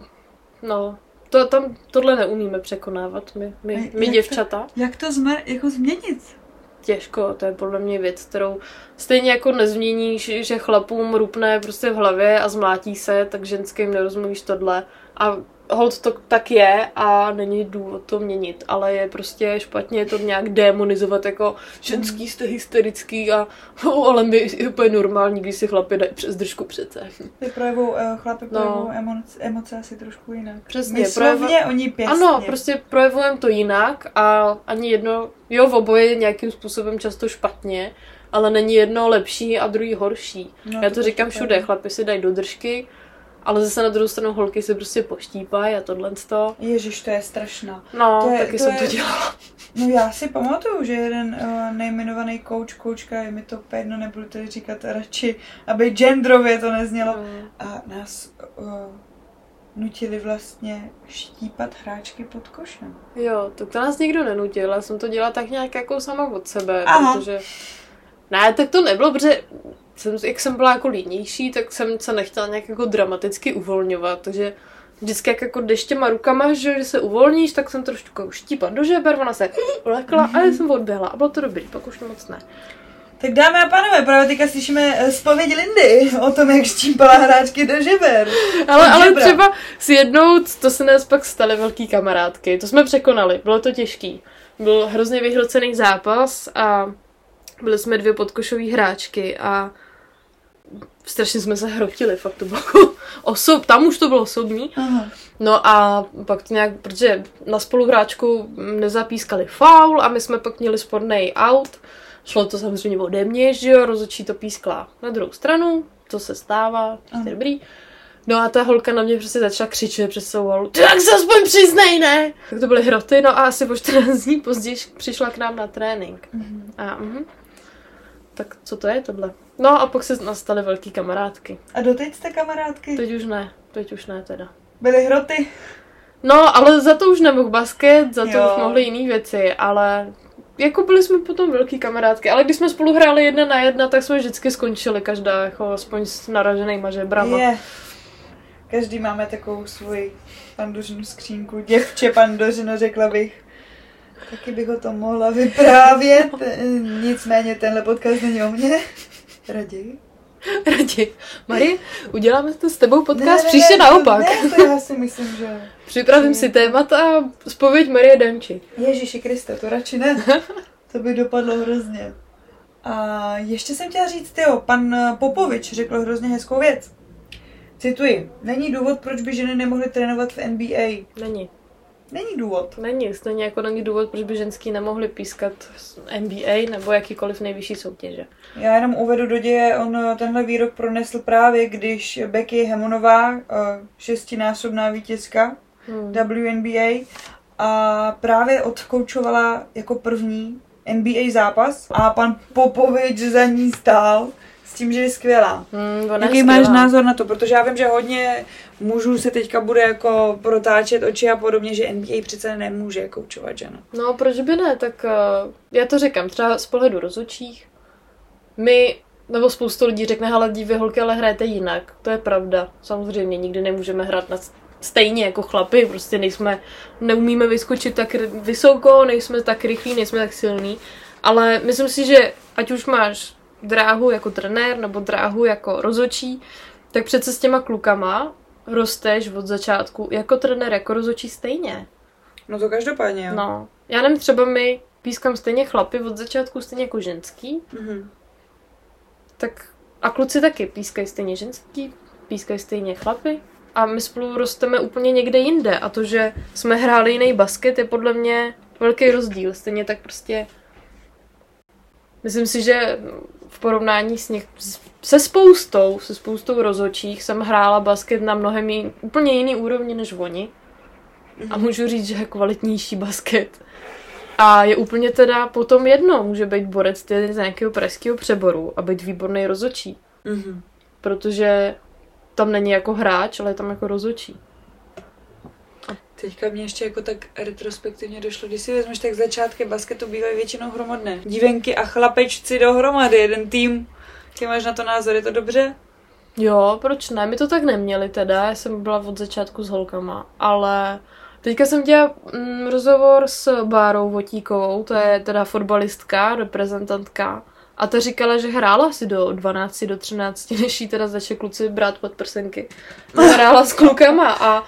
no, to, tam tohle neumíme překonávat, my, my, my jak děvčata. To, jak to zme, jako změnit? Těžko, to je podle mě věc, kterou stejně jako nezměníš, že chlapům rupne prostě v hlavě a zmlátí se, tak ženským nerozumíš tohle. A hold to tak je a není důvod to měnit, ale je prostě špatně to nějak demonizovat jako ženský jste hysterický a oh, ale my je úplně normální, když si chlapi dají přes držku přece. Ty projevou, uh, chlapi projevou no. emoce, emoce asi trošku jinak. Přesně. Slovně, projev... oni pěstně. Ano, prostě projevujeme to jinak a ani jedno, jo, v oboje nějakým způsobem často špatně, ale není jedno lepší a druhý horší. No, Já to, to říkám všude, chlapi si dají do držky, ale zase na druhou stranu holky se prostě poštípají a tohle to. Ježíš, to je strašná. No, to je, taky to jsem je... to dělala. No já si pamatuju, že jeden uh, nejmenovaný coach, koučka, je mi to jedno, nebudu to říkat radši, aby genderově to neznělo. Mm. A nás uh, nutili vlastně štípat hráčky pod košem. Jo, to, to nás nikdo nenutil, já jsem to dělala tak nějak jako sama od sebe, Aha. protože... Ne, tak to nebylo, protože jsem, jak jsem byla jako línější, tak jsem se nechtěla nějak jako dramaticky uvolňovat, takže vždycky jak jako jdeš těma rukama, že, že se uvolníš, tak jsem trošku štípat do žeber, ona se lekla a já jsem odběhla a bylo to dobrý, pak už moc ne. Tak dámy a pánové, právě teďka slyšíme eh, zpověď Lindy o tom, jak štípala hráčky do žeber. Ale, ale třeba s jednou, to se nás pak staly velký kamarádky, to jsme překonali, bylo to těžký. Byl hrozně vyhrocený zápas a byli jsme dvě podkošové hráčky a strašně jsme se hrotili, fakt to bylo osob, tam už to bylo osobní. Aha. No a pak to nějak, protože na spoluhráčku nezapískali faul a my jsme pak měli sporný out. Šlo to samozřejmě ode mě, že jo, rozočí to pískla na druhou stranu, to se stává, prostě dobrý. No a ta holka na mě prostě začala křičet přes svou halu, tak se aspoň přiznej, ne? Tak to byly hroty, no a asi po 14 dní později přišla k nám na trénink. Mm-hmm. A, uh-huh. Tak co to je tohle? No a pak se nastaly velký kamarádky. A doteď jste kamarádky? Teď už ne, teď už ne teda. Byly hroty? No, ale za to už nemohl basket, za to jo. už mohly jiné věci, ale jako byli jsme potom velký kamarádky, ale když jsme spolu hráli jedna na jedna, tak jsme vždycky skončili, každá jako aspoň s naraženýma žebrama. Je. Každý máme takovou svoji pandořinu skřínku, děvče pandořino, řekla bych. Taky bych o tom mohla vyprávět, nicméně tenhle podcast není o mně. Raději. <laughs> Raději. Marie, uděláme to s tebou podcast příště naopak. Ne, to já si myslím, že... <laughs> Připravím si témata a zpověď Marie Demči. Ježíši Kriste, to radši ne. <laughs> To by dopadlo hrozně. A ještě jsem chtěla říct, jo, pan Popovič řekl hrozně hezkou věc. Cituji, není důvod, proč by ženy nemohly trénovat v NBA. Není. Není důvod. Není, stejně jako není důvod, proč by ženský nemohli pískat NBA nebo jakýkoliv nejvyšší soutěže. Já jenom uvedu do děje, on tenhle výrok pronesl právě, když Becky Hemonová, eh, šestinásobná vítězka hmm. WNBA, a právě odkoučovala jako první NBA zápas a pan Popovič za ní stál s tím, že je skvělá. Hmm, Jaký je máš názor na to? Protože já vím, že hodně mužů se teďka bude jako protáčet oči a podobně, že NBA přece nemůže koučovat žena. No, proč by ne? Tak uh, já to říkám, třeba z pohledu rozočích. My, nebo spoustu lidí řekne, ale dívě holky, ale hrajete jinak. To je pravda. Samozřejmě nikdy nemůžeme hrát na stejně jako chlapy, prostě nejsme, neumíme vyskočit tak vysoko, nejsme tak rychlí, nejsme tak silní, ale myslím si, že ať už máš dráhu jako trenér nebo dráhu jako rozočí, tak přece s těma klukama rosteš od začátku jako trenér, jako rozočí stejně. No to každopádně, jo. No. Já nevím, třeba my pískám stejně chlapy od začátku stejně jako ženský. Mm-hmm. Tak a kluci taky pískají stejně ženský, pískají stejně chlapy a my spolu rosteme úplně někde jinde. A to, že jsme hráli jiný basket, je podle mě velký rozdíl. Stejně tak prostě myslím si, že v porovnání s něk- se spoustou, se spoustou rozhodčích jsem hrála basket na mnohem jí, úplně jiný úrovni než oni. A Mhm. můžu říct, že je kvalitnější basket. A je úplně teda potom jedno, může být borec z nějakého pražského přeboru a být výborný rozočí. Mm-hmm. Protože tam není jako hráč, ale je tam jako rozočí. Teďka mě ještě jako tak retrospektivně došlo, když si vezmeš, tak začátky basketu bývají většinou hromadné. Dívenky a chlapečci dohromady, jeden tým. Ty máš na to názor, je to dobře? Jo, proč ne? My to tak neměli teda, já jsem byla od začátku s holkama, ale teďka jsem dělala mm, rozhovor s Bárou Votíkovou, to je teda fotbalistka, reprezentantka, a ta říkala, že hrála asi do 12, do 13, než jí teda začali kluci brát pod prsenky. Hrála s klukama a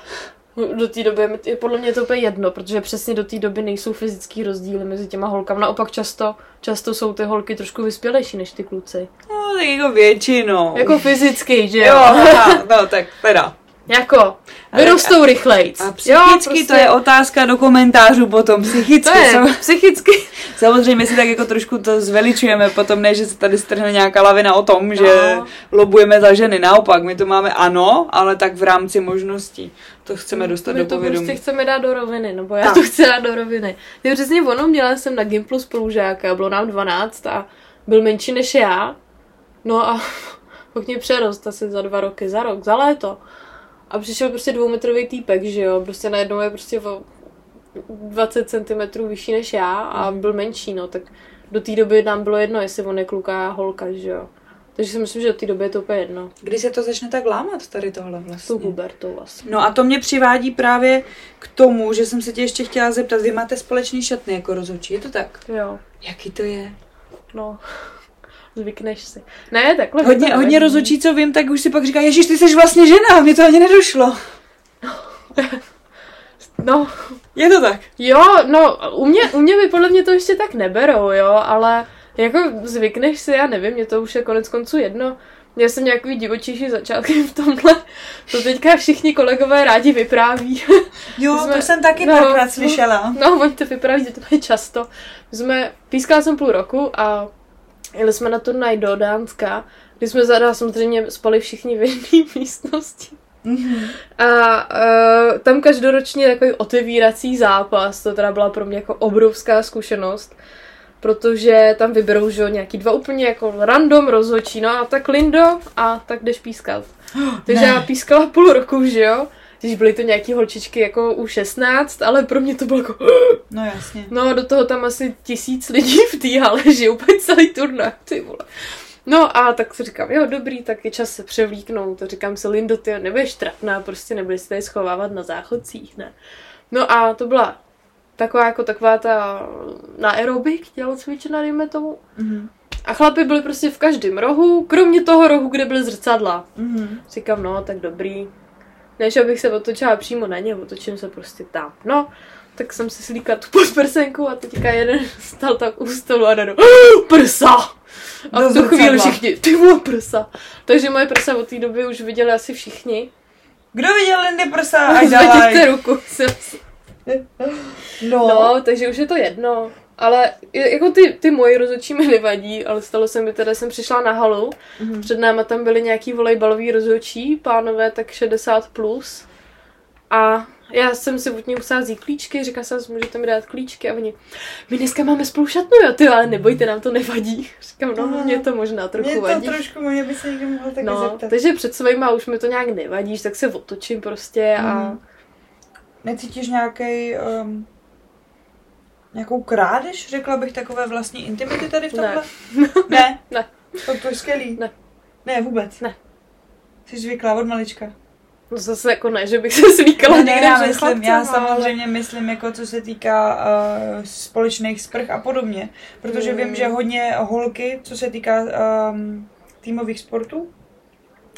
do té doby je podle mě to úplně jedno, protože přesně do té doby nejsou fyzický rozdíly mezi těma holkama. Naopak často, často jsou ty holky trošku vyspělejší než ty kluci. No, tak jako většinou. Jako fyzicky, že jo? jo, aha, no tak teda. Jako, vyrostou rychlejc. A psychicky jo, prostě... to je otázka do komentářů potom, psychicky. To je, sam... psychicky. <laughs> Samozřejmě si tak jako trošku to zveličujeme potom, ne, že se tady strhne nějaká lavina o tom, no. že lobujeme za ženy. Naopak, my to máme ano, ale tak v rámci možností. To chceme dostat my do to povědomí. prostě chceme dát do roviny, nebo já tak. to chci dát do roviny. Je přesně ono, měla jsem na Gimplu spolužáka, bylo nám 12 a byl menší než já. No a <laughs> pak mě přerost asi za dva roky, za rok, za léto. A přišel prostě dvoumetrový týpek, že jo, prostě najednou je prostě o 20 cm vyšší než já a Mhm. byl menší, no, tak do té doby nám bylo jedno, jestli on je kluka holka, že jo. Takže si myslím, že do té doby je to úplně jedno. Kdy se to začne tak lámat tady tohle S tou vlastně? pubertou vlastně. No a to mě přivádí právě k tomu, že jsem se tě ještě chtěla zeptat, vy máte společný šatny jako rozhodčí, je to tak? Jo, Jaký to je? no. Zvykneš si. Ne, takhle. Hodně, to hodně rozhodčí, co vím, tak už si pak říká, ježiš, ty jsi vlastně žena, mě to ani nedošlo. <laughs> No, Je to tak? jo, no, u mě, u mě by podle mě to ještě tak neberou, jo, ale jako zvykneš si, já nevím, mě to už je konec konců jedno. Já jsem nějaký divočejší začátky v tomhle. To teďka všichni kolegové rádi vypráví. <laughs> Jo, Jsme- to jsem taky no, párkrát no. slyšela. No, oni to vypráví, to mají často. My jsme, pískala jsem půl roku a jeli jsme na turnaj do Dánska, kdy jsme zadá samozřejmě spali všichni v jedné <laughs> místnosti. A uh, tam každoročně takový otevírací zápas, to teda byla pro mě jako obrovská zkušenost, protože tam vyberou, že jo, nějaký dva úplně jako random rozhodčí, no a tak Lindo a tak jdeš pískat. <gasps> Takže Ne. já pískala půl roku, že jo, když byly to nějaký holčičky jako u 16, ale pro mě to bylo jako, <gasps> No jasně. no a do toho tam asi tisíc lidí v té hale, <laughs> že jo, úplně celý turnaj, ty vole. No a tak si říkám, jo, dobrý, tak je čas se převlíknout. To říkám si, Lindo, ty nebudeš trapná, prostě nebudeš se tady schovávat na záchodcích, ne. No a to byla taková jako taková ta na aerobik tělocvična, dejme tomu. Mhm. A chlapi byli prostě v každém rohu, kromě toho rohu, kde byly zrcadla. Mhm. Říkám, no, tak dobrý. Než abych se otočila přímo na ně, otočím se prostě tam. No, tak jsem si slíkla tu podprsenku a teďka jeden stal tak u stolu a "Ah, prsa! A v tu chvíli všichni, ty vole prsa. Takže moje prsa od té doby už viděli asi všichni. Kdo viděl Lindy prsa? <laughs> Zvedněte daj. ruku. No. No, takže už je to jedno. Ale jako ty, ty moje rozhodčí mi nevadí, ale stalo se mi teda, jsem přišla na halu, Mhm. před náma tam byli nějaký volejbalový rozhodčí, pánové tak 60 plus. A já jsem si od ní musela vzít klíčky, říkala jsem, můžete mi dát klíčky a oni, my dneska máme spolu šatnu, jo, ty, ale nebojte, nám to nevadí. <laughs> Říkám, no, Aha. mě to možná trochu Mě to vadí. trošku, mě by se někdo mohl taky No, zeptat. takže před svýma už mi to nějak nevadí, tak se otočím prostě a Mhm. Necítíš nějaký um, nějakou krádež, řekla bych, takové vlastní intimity tady v Ne. tomhle? Ne. <laughs> Ne. To, to je skvělý. Ne. Ne, vůbec. Ne. Jsi zvyklá od malička. no zase jako ne, že bych se slíkala Ne, někde ne, já myslím, já chlapcema, ale- samozřejmě myslím, jako co se týká uh, společných sprch a podobně. Protože Mm. vím, že hodně holky, co se týká um, týmových sportů,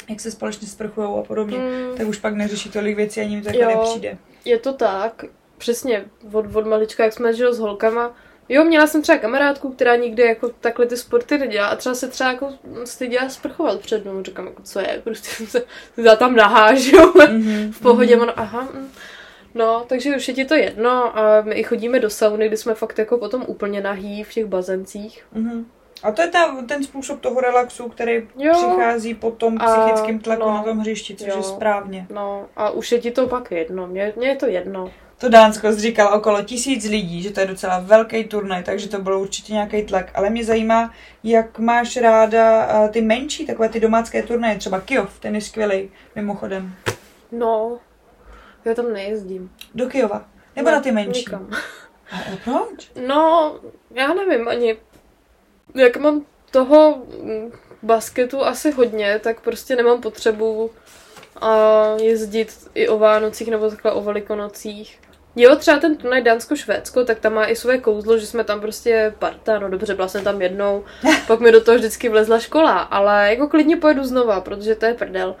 jak se společně sprchují a podobně, Mm. tak už pak neřeší tolik věcí, ani mi to jako nepřijde. Je to tak, přesně, od, od malička, jak jsme žili s holkama. Jo, měla jsem třeba kamarádku, která nikdy jako takhle ty sporty nedělá a třeba se třeba jako styděla sprchovat před mnou. Říkám, jako co je, prostě jsem se já tam nahá, jo, Mm-hmm. v pohodě, ono, aha, mm. No, takže už je ti to jedno a my i chodíme do sauny, kdy jsme fakt jako potom úplně nahý v těch bazencích. Mm-hmm. A to je ta, ten způsob toho relaxu, který Jo. přichází po tom psychickém tlaku no. na tom hřišti, což Jo. je správně. No a už je ti to pak jedno, mně, mně je to jedno. To Dánsko říkal okolo tisíc lidí, že to je docela velký turnaj, takže to bylo určitě nějaký tlak. Ale mě zajímá, jak máš ráda a, ty menší, takové ty domácké turnaje, třeba Kyjov, ten je skvělý, mimochodem. No, já tam nejezdím. Do Kyjova. Nebo na ty menší. Nikam. A, a proč? No, já nevím ani. Jak mám toho basketu asi hodně, tak prostě nemám potřebu a jezdit i o Vánocích nebo takhle o Velikonocích. Jo, třeba ten turnaj Dánsko-Švédsko, tak tam má i své kouzlo, že jsme tam prostě parta, no dobře, byla jsem tam jednou, <laughs> pak mi do toho vždycky vlezla škola, ale jako klidně pojedu znova, protože to je prdel.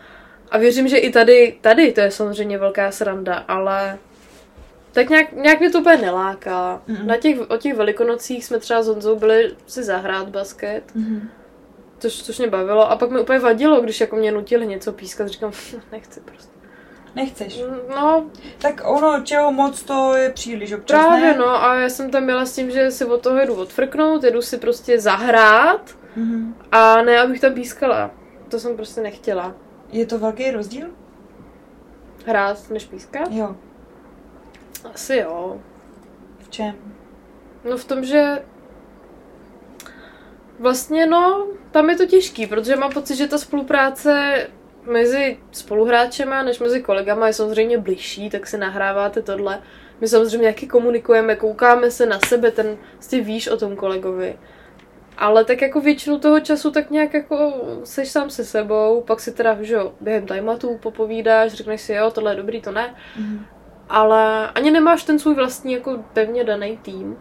A věřím, že i tady, tady to je samozřejmě velká sranda, ale tak nějak, nějak mě to úplně neláká. Mm. Na těch, o těch velikonocích jsme třeba s Honzou byli si zahrát basket, Mm-hmm. což, což mě bavilo. A pak mi úplně vadilo, když jako mě nutili něco pískat, říkám, <laughs> nechci prostě. Nechceš. No, Tak ono, čeho moc, to je příliš občas, právě ne? no, a já jsem tam byla s tím, že si od toho jedu odfrknout, jedu si prostě zahrát Mm-hmm. a ne, abych tam pískala. To jsem prostě nechtěla. Je to velký rozdíl? Hrát než pískat? Jo. Asi jo. V čem? No v tom, že vlastně no, tam je to těžký, protože mám pocit, že ta spolupráce mezi spoluhráčema než mezi kolegama je samozřejmě bližší, tak si nahráváte tohle. My samozřejmě nějaký komunikujeme, koukáme se na sebe, ten prostě víš o tom kolegovi. Ale tak jako většinu toho času tak nějak jako seš sám se sebou, pak si teda, že jo, během timeoutů popovídáš, řekneš si, jo, tohle je dobrý, to ne. Mm-hmm. Ale ani nemáš ten svůj vlastní jako pevně daný tým.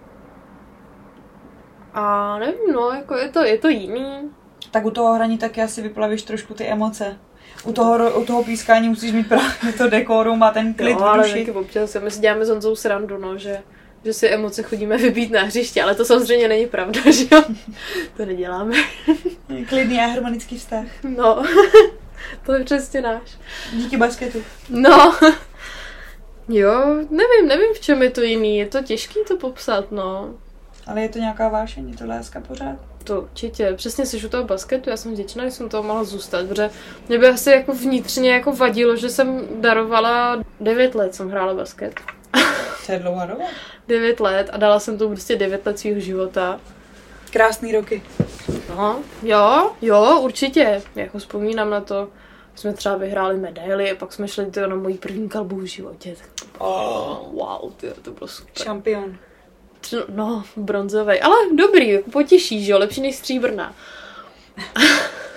A nevím, no, jako je to, je to jiný. Tak u toho hraní taky asi vyplavíš trošku ty emoce. U toho, u toho pískání musíš mít právě to dekorum a ten klid v ale duši. taky občas, my si děláme s Honzou srandu, no, že, že si emoce chodíme vybít na hřiště, ale to samozřejmě není pravda, že jo? To neděláme. Klidný a harmonický vztah. No, <laughs> to je přesně náš. Díky basketu. No, jo, nevím, nevím, v čem je to jiný, je to těžký to popsat, no. Ale je to nějaká vášeň, je to láska pořád? To určitě, přesně jsi u toho basketu, já jsem vděčná, že jsem toho mohla zůstat, protože mě by asi jako vnitřně jako vadilo, že jsem darovala 9 let, jsem hrála basket. <laughs> To je dlouhá doba. 9 let a dala jsem to prostě 9 let svého života. Krásný roky. No, jo, jo, určitě. Jako vzpomínám na to, jsme třeba vyhráli medaily a pak jsme šli tyjo, na mojí první kalbu v životě. Tak, Oh, wow, tyjo, to bylo super. šampion. No, bronzový, ale dobrý, potěší, že jo, lepší než stříbrná. <laughs>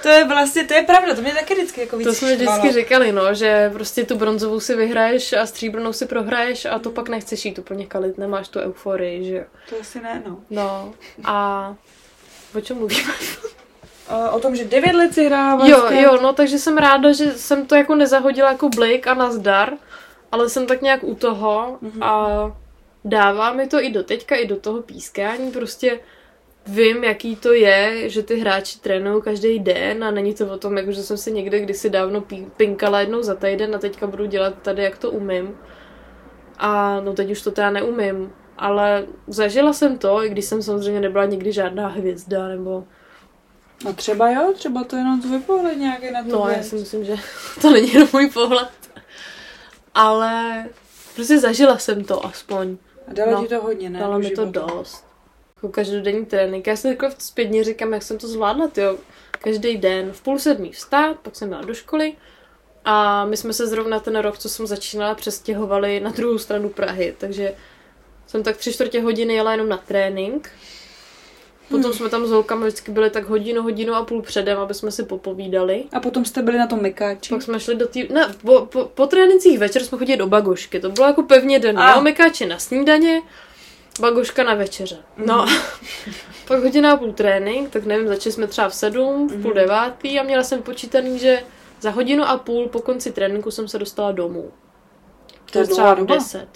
To je vlastně, to je pravda, to mě taky vždycky jako víc To jsme štvalo. vždycky říkali, no, že prostě tu bronzovou si vyhraješ a stříbrnou si prohraješ a to pak nechceš jít úplně kalit, nemáš tu euforii, že jo. To asi ne, no. No a O čem mluvíme? Uh, <laughs> o tom, že devět let si hrála Jo, jo, no takže jsem ráda, že jsem to jako nezahodila jako blik a nazdar, ale jsem tak nějak u toho Mhm. a dává mi to i do teďka, i do toho pískání, prostě vím, jaký to je, že ty hráči trénují každý den a není to o tom, jako že jsem si někde kdysi dávno pinkala jednou za týden a teďka budu dělat tady, jak to umím. A no teď už to teda neumím, ale zažila jsem to, i když jsem samozřejmě nebyla nikdy žádná hvězda, nebo No třeba jo, třeba to je jenom tvůj pohled nějaký na to. No, já si myslím, že <laughs> to není jenom můj pohled. Ale prostě zažila jsem to aspoň. A dalo no, ti to hodně, ne? Dalo mi to dost. Jako každodenní trénink. Já si jako zpětně říkám, jak jsem to zvládla, jo. Každý den v půl sedmí vstát, pak jsem byla do školy a my jsme se zrovna ten rok, co jsem začínala, přestěhovali na druhou stranu Prahy, takže jsem tak tři čtvrtě hodiny jela jenom na trénink. Potom Hmm. jsme tam s holkama vždycky byli tak hodinu, hodinu a půl předem, aby jsme si popovídali. A potom jste byli na tom mykáči. Pak jsme šli do té... Ne, po, po, po trénincích večer jsme chodili do Bagošky. To bylo jako pevně den. A. Na omykáči na snídaně, Bagoška na večeře. No, <laughs> pak hodina a půl trénink, tak nevím, začali jsme třeba v sedm, v půl Mhm. devátý a měla jsem počítaný, že za hodinu a půl po konci tréninku jsem se dostala domů. To je třeba v. 10.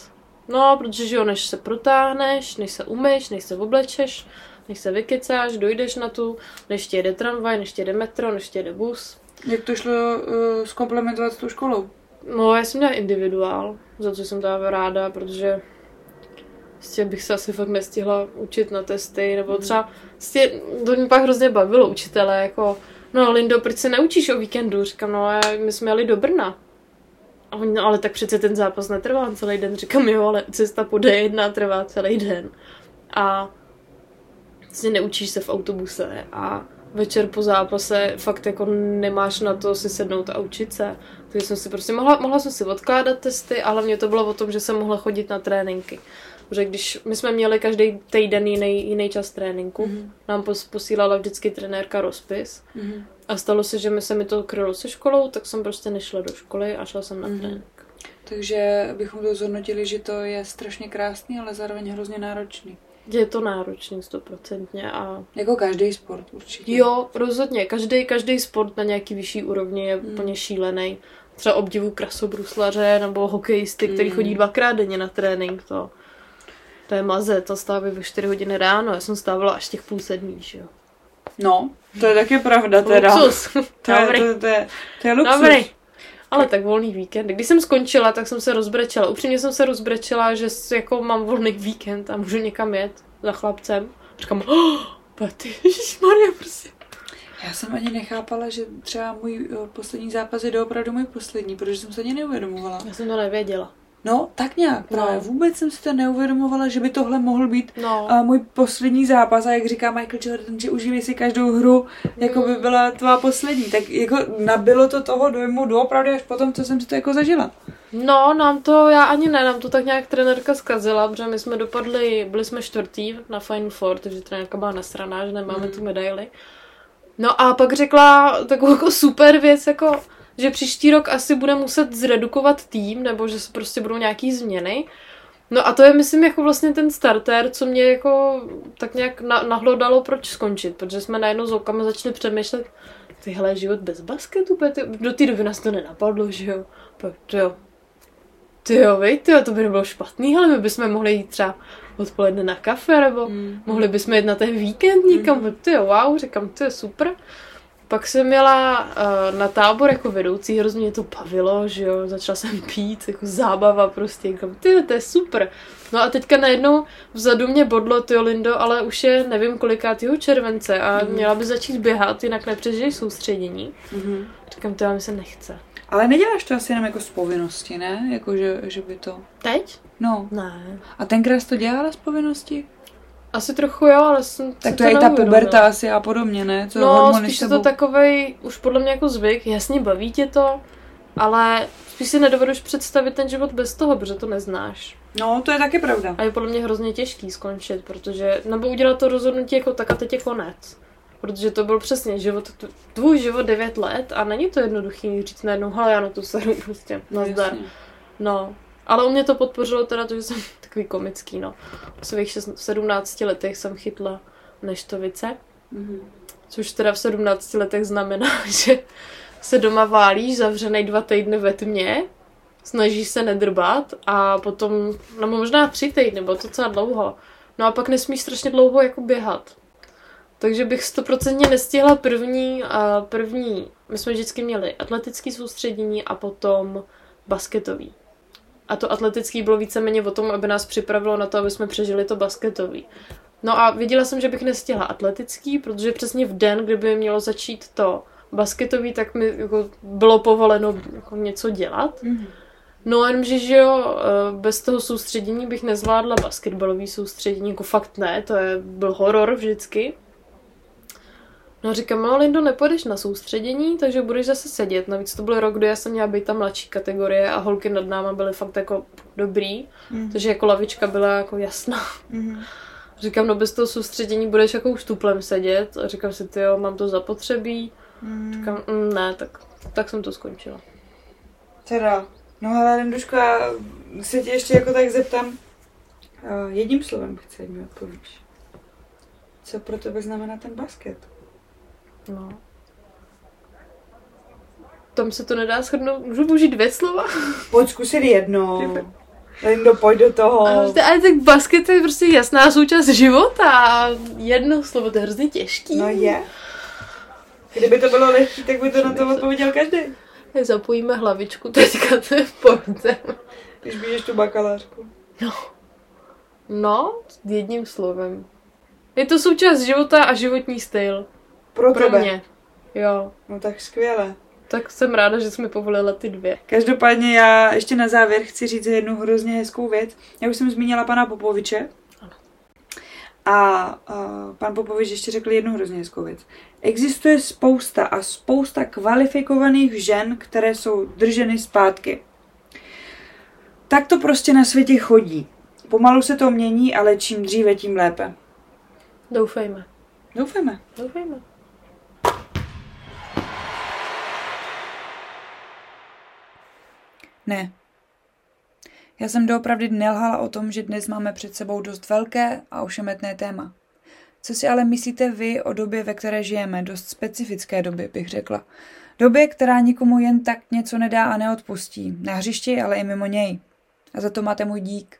No, protože že jo, než se protáhneš, než se umyš, než se oblečeš, než se vykecáš, dojdeš na tu, než ti jede tramvaj, než ti jede metro, než ti jede bus. Jak to šlo uh, zkomplementovat s tou školou? No, já jsem měla individuál, za co jsem teda ráda, protože prostě bych se asi fakt nestihla učit na testy, nebo třeba prostě, to mě pak hrozně bavilo učitele, jako no Lindo, proč se neučíš o víkendu? Říkám, no my jsme jeli do Brna. A oni, no ale tak přece ten zápas netrvá celý den. Říkám, jo, ale cesta po D1 trvá celý den. A vlastně neučíš se v autobuse a večer po zápase fakt jako nemáš na to si sednout a učit se. Takže jsem si prostě mohla, mohla jsem si odkládat testy a hlavně to bylo o tom, že jsem mohla chodit na tréninky. Protože když my jsme měli každý týden jiný, jiný čas tréninku, Mhm. nám pos, posílala vždycky trenérka rozpis Mhm. a stalo se, že mi se mi to krylo se školou, tak jsem prostě nešla do školy a šla jsem na Mhm. trénink. Takže bychom to zhodnotili, že to je strašně krásný, ale zároveň hrozně náročný. Je to náročný stoprocentně a Jako každý sport určitě. jo, rozhodně, každý, každý sport na nějaký vyšší úrovni je Mm. úplně šílený. Třeba obdivu krasobruslaře nebo hokejisty, který Mm. chodí dvakrát denně na trénink, to, to je maze, to stávají ve 4 hodiny ráno, já jsem stávala až těch půl sedmí, že jo. No, to je taky pravda teda. Luxus. <laughs> To je, to, to, je, to je luxus. Dobrý. Ale tak volný víkend. Když jsem skončila, tak jsem se rozbrečela. Upřímně jsem se rozbrečela, že jako mám volný víkend a můžu někam jet za chlapcem. Říkám, oh, ty, Maria, prostě. Já jsem ani nechápala, že třeba můj eh, poslední zápas je doopravdy můj poslední, protože jsem se ani neuvědomovala. Já jsem to nevěděla. No, tak nějak právě. No. Vůbec jsem si to neuvědomovala, že by tohle mohl být No. a můj poslední zápas a jak říká Michael Jordan, že užívej si každou hru, jako by byla tvá poslední. Tak jako nabilo to toho dojmu doopravdy až potom, co jsem si to jako zažila. No, nám to, já ani ne, nám to tak nějak trenérka zkazila, protože my jsme dopadli, byli jsme čtvrtý na Final Four, takže trenérka byla nasraná, že nemáme Mm. tu medaili. No a pak řekla takovou jako super věc, jako, že příští rok asi bude muset zredukovat tým, nebo že se prostě budou nějaký změny. No a to je, myslím, jako vlastně ten starter, co mě jako tak nějak na, nahlodalo, proč skončit, protože jsme najednou s holkama začali přemýšlet, tyhle život bez basketu, ty, do té doby nás to nenapadlo, že jo. Pak, to jo, ty jo, vej, ty jo, to by nebylo špatný, ale my bychom mohli jít třeba odpoledne na kafe, nebo Mm. mohli bychom jít na ten víkend někam, mm. ty jo, wow, říkám, to je super. Pak jsem měla uh, na tábor jako vedoucí, hrozně mě to bavilo, že jo, začala jsem pít, jako zábava prostě, říkám, ty to je super. No a teďka najednou vzadu mě bodlo, ty Lindo, ale už je nevím kolikátýho července a Mhm. měla by začít běhat, jinak nepřežiješ soustředění. Mhm. Říkám, to já mi se nechce. Ale neděláš to asi jenom jako z povinnosti, ne? Jako, že, že by to... Teď? No. Ne. A tenkrát jsi to dělala z povinnosti? Asi trochu jo, ale jsem Tak to je i ta puberta asi a podobně, ne? Co No, spíš je to takovej, už podle mě jako zvyk, jasně baví tě to, ale spíš si nedovedeš představit ten život bez toho, protože to neznáš. No, to je taky pravda. A je podle mě hrozně těžký skončit, protože, nebo udělat to rozhodnutí jako tak a teď je konec. Protože to byl přesně život, tvůj život 9 let a není to jednoduchý říct najednou, hele, já na to seru prostě, nazdar. Jasně. No, ale u mě to podpořilo teda to, že jsem <laughs> takový komický, no. V svých šest- 17 letech jsem chytla neštovice Mm-hmm. Což teda v 17 letech znamená, <laughs> že se doma válíš, zavřenej dva týdny ve tmě, snažíš se nedrbat a potom, no možná tři týdny, nebo to docela dlouho. No a pak nesmíš strašně dlouho jako běhat. Takže bych stoprocentně nestihla první, a první, my jsme vždycky měli atletický soustředění a potom basketový. A to atletický bylo víceméně o tom, aby nás připravilo na to, aby jsme přežili to basketový. No a viděla jsem, že bych nestihla atletický, protože přesně v den, kdyby mělo začít to basketový, tak mi jako bylo povoleno jako něco dělat. Mm-hmm. No jenomže, že jo, eh, bez toho soustředění bych nezvládla basketbalový soustředění, jako fakt ne, to je, byl horor vždycky. No říkám, no Lindo, nepůjdeš na soustředění, takže budeš zase sedět. Navíc to byl rok, kdy já jsem měla být tam mladší kategorie a holky nad náma byly fakt jako dobrý, mm. takže jako lavička byla jako jasná. Mm. <laughs> Říkám, no bez toho soustředění budeš jako už tuplem sedět a říkám si, ty jo, mám to zapotřebí. Mm. Říkám, mm, ne, tak, tak jsem to skončila. Teda, no ale Linduško, já se tě ještě jako tak zeptám, uh, jedním slovem chci, mi odpovíš. Co pro tebe znamená ten basket? No. Tam se to nedá shrnout. Můžu použít dvě slova? Pojď zkusit jedno. Lindo, pojď do toho. Ale, ale tak basket je prostě jasná součást života. Jedno slovo, to je hrozně těžký. No je. Kdyby to bylo lehký, tak by to na to odpověděl každý. Zapojíme hlavičku teďka, to je v Když bíješ tu bakalářku. No. No, jedním slovem. Je to součást života a životní styl. Pro, Pro tebe. mě. Jo. No tak skvěle. Tak jsem ráda, že jsme povolila ty dvě. Každopádně já ještě na závěr chci říct jednu hrozně hezkou věc. Já už jsem zmínila pana Popoviče. Ano. A uh, pan Popovič ještě řekl jednu hrozně hezkou věc. Existuje spousta a spousta kvalifikovaných žen, které jsou drženy zpátky. Tak to prostě na světě chodí. Pomalu se to mění, ale čím dříve, tím lépe. Doufejme. Doufejme. Doufejme. Ne. Já jsem doopravdy nelhala o tom, že dnes máme před sebou dost velké a ošemetné téma. Co si ale myslíte vy o době, ve které žijeme, dost specifické době, bych řekla. Době, která nikomu jen tak něco nedá a neodpustí. Na hřišti, ale i mimo něj. A za to máte můj dík.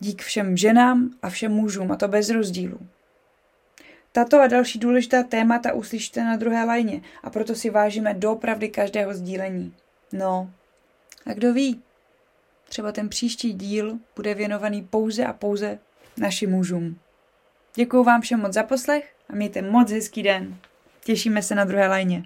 Dík všem ženám a všem mužům, a to bez rozdílu. Tato a další důležitá témata uslyšíte na druhé lajně a proto si vážíme doopravdy každého sdílení. No, a kdo ví, třeba ten příští díl bude věnovaný pouze a pouze našim mužům. Děkuji vám všem moc za poslech a mějte moc hezký den. Těšíme se na druhé lajně.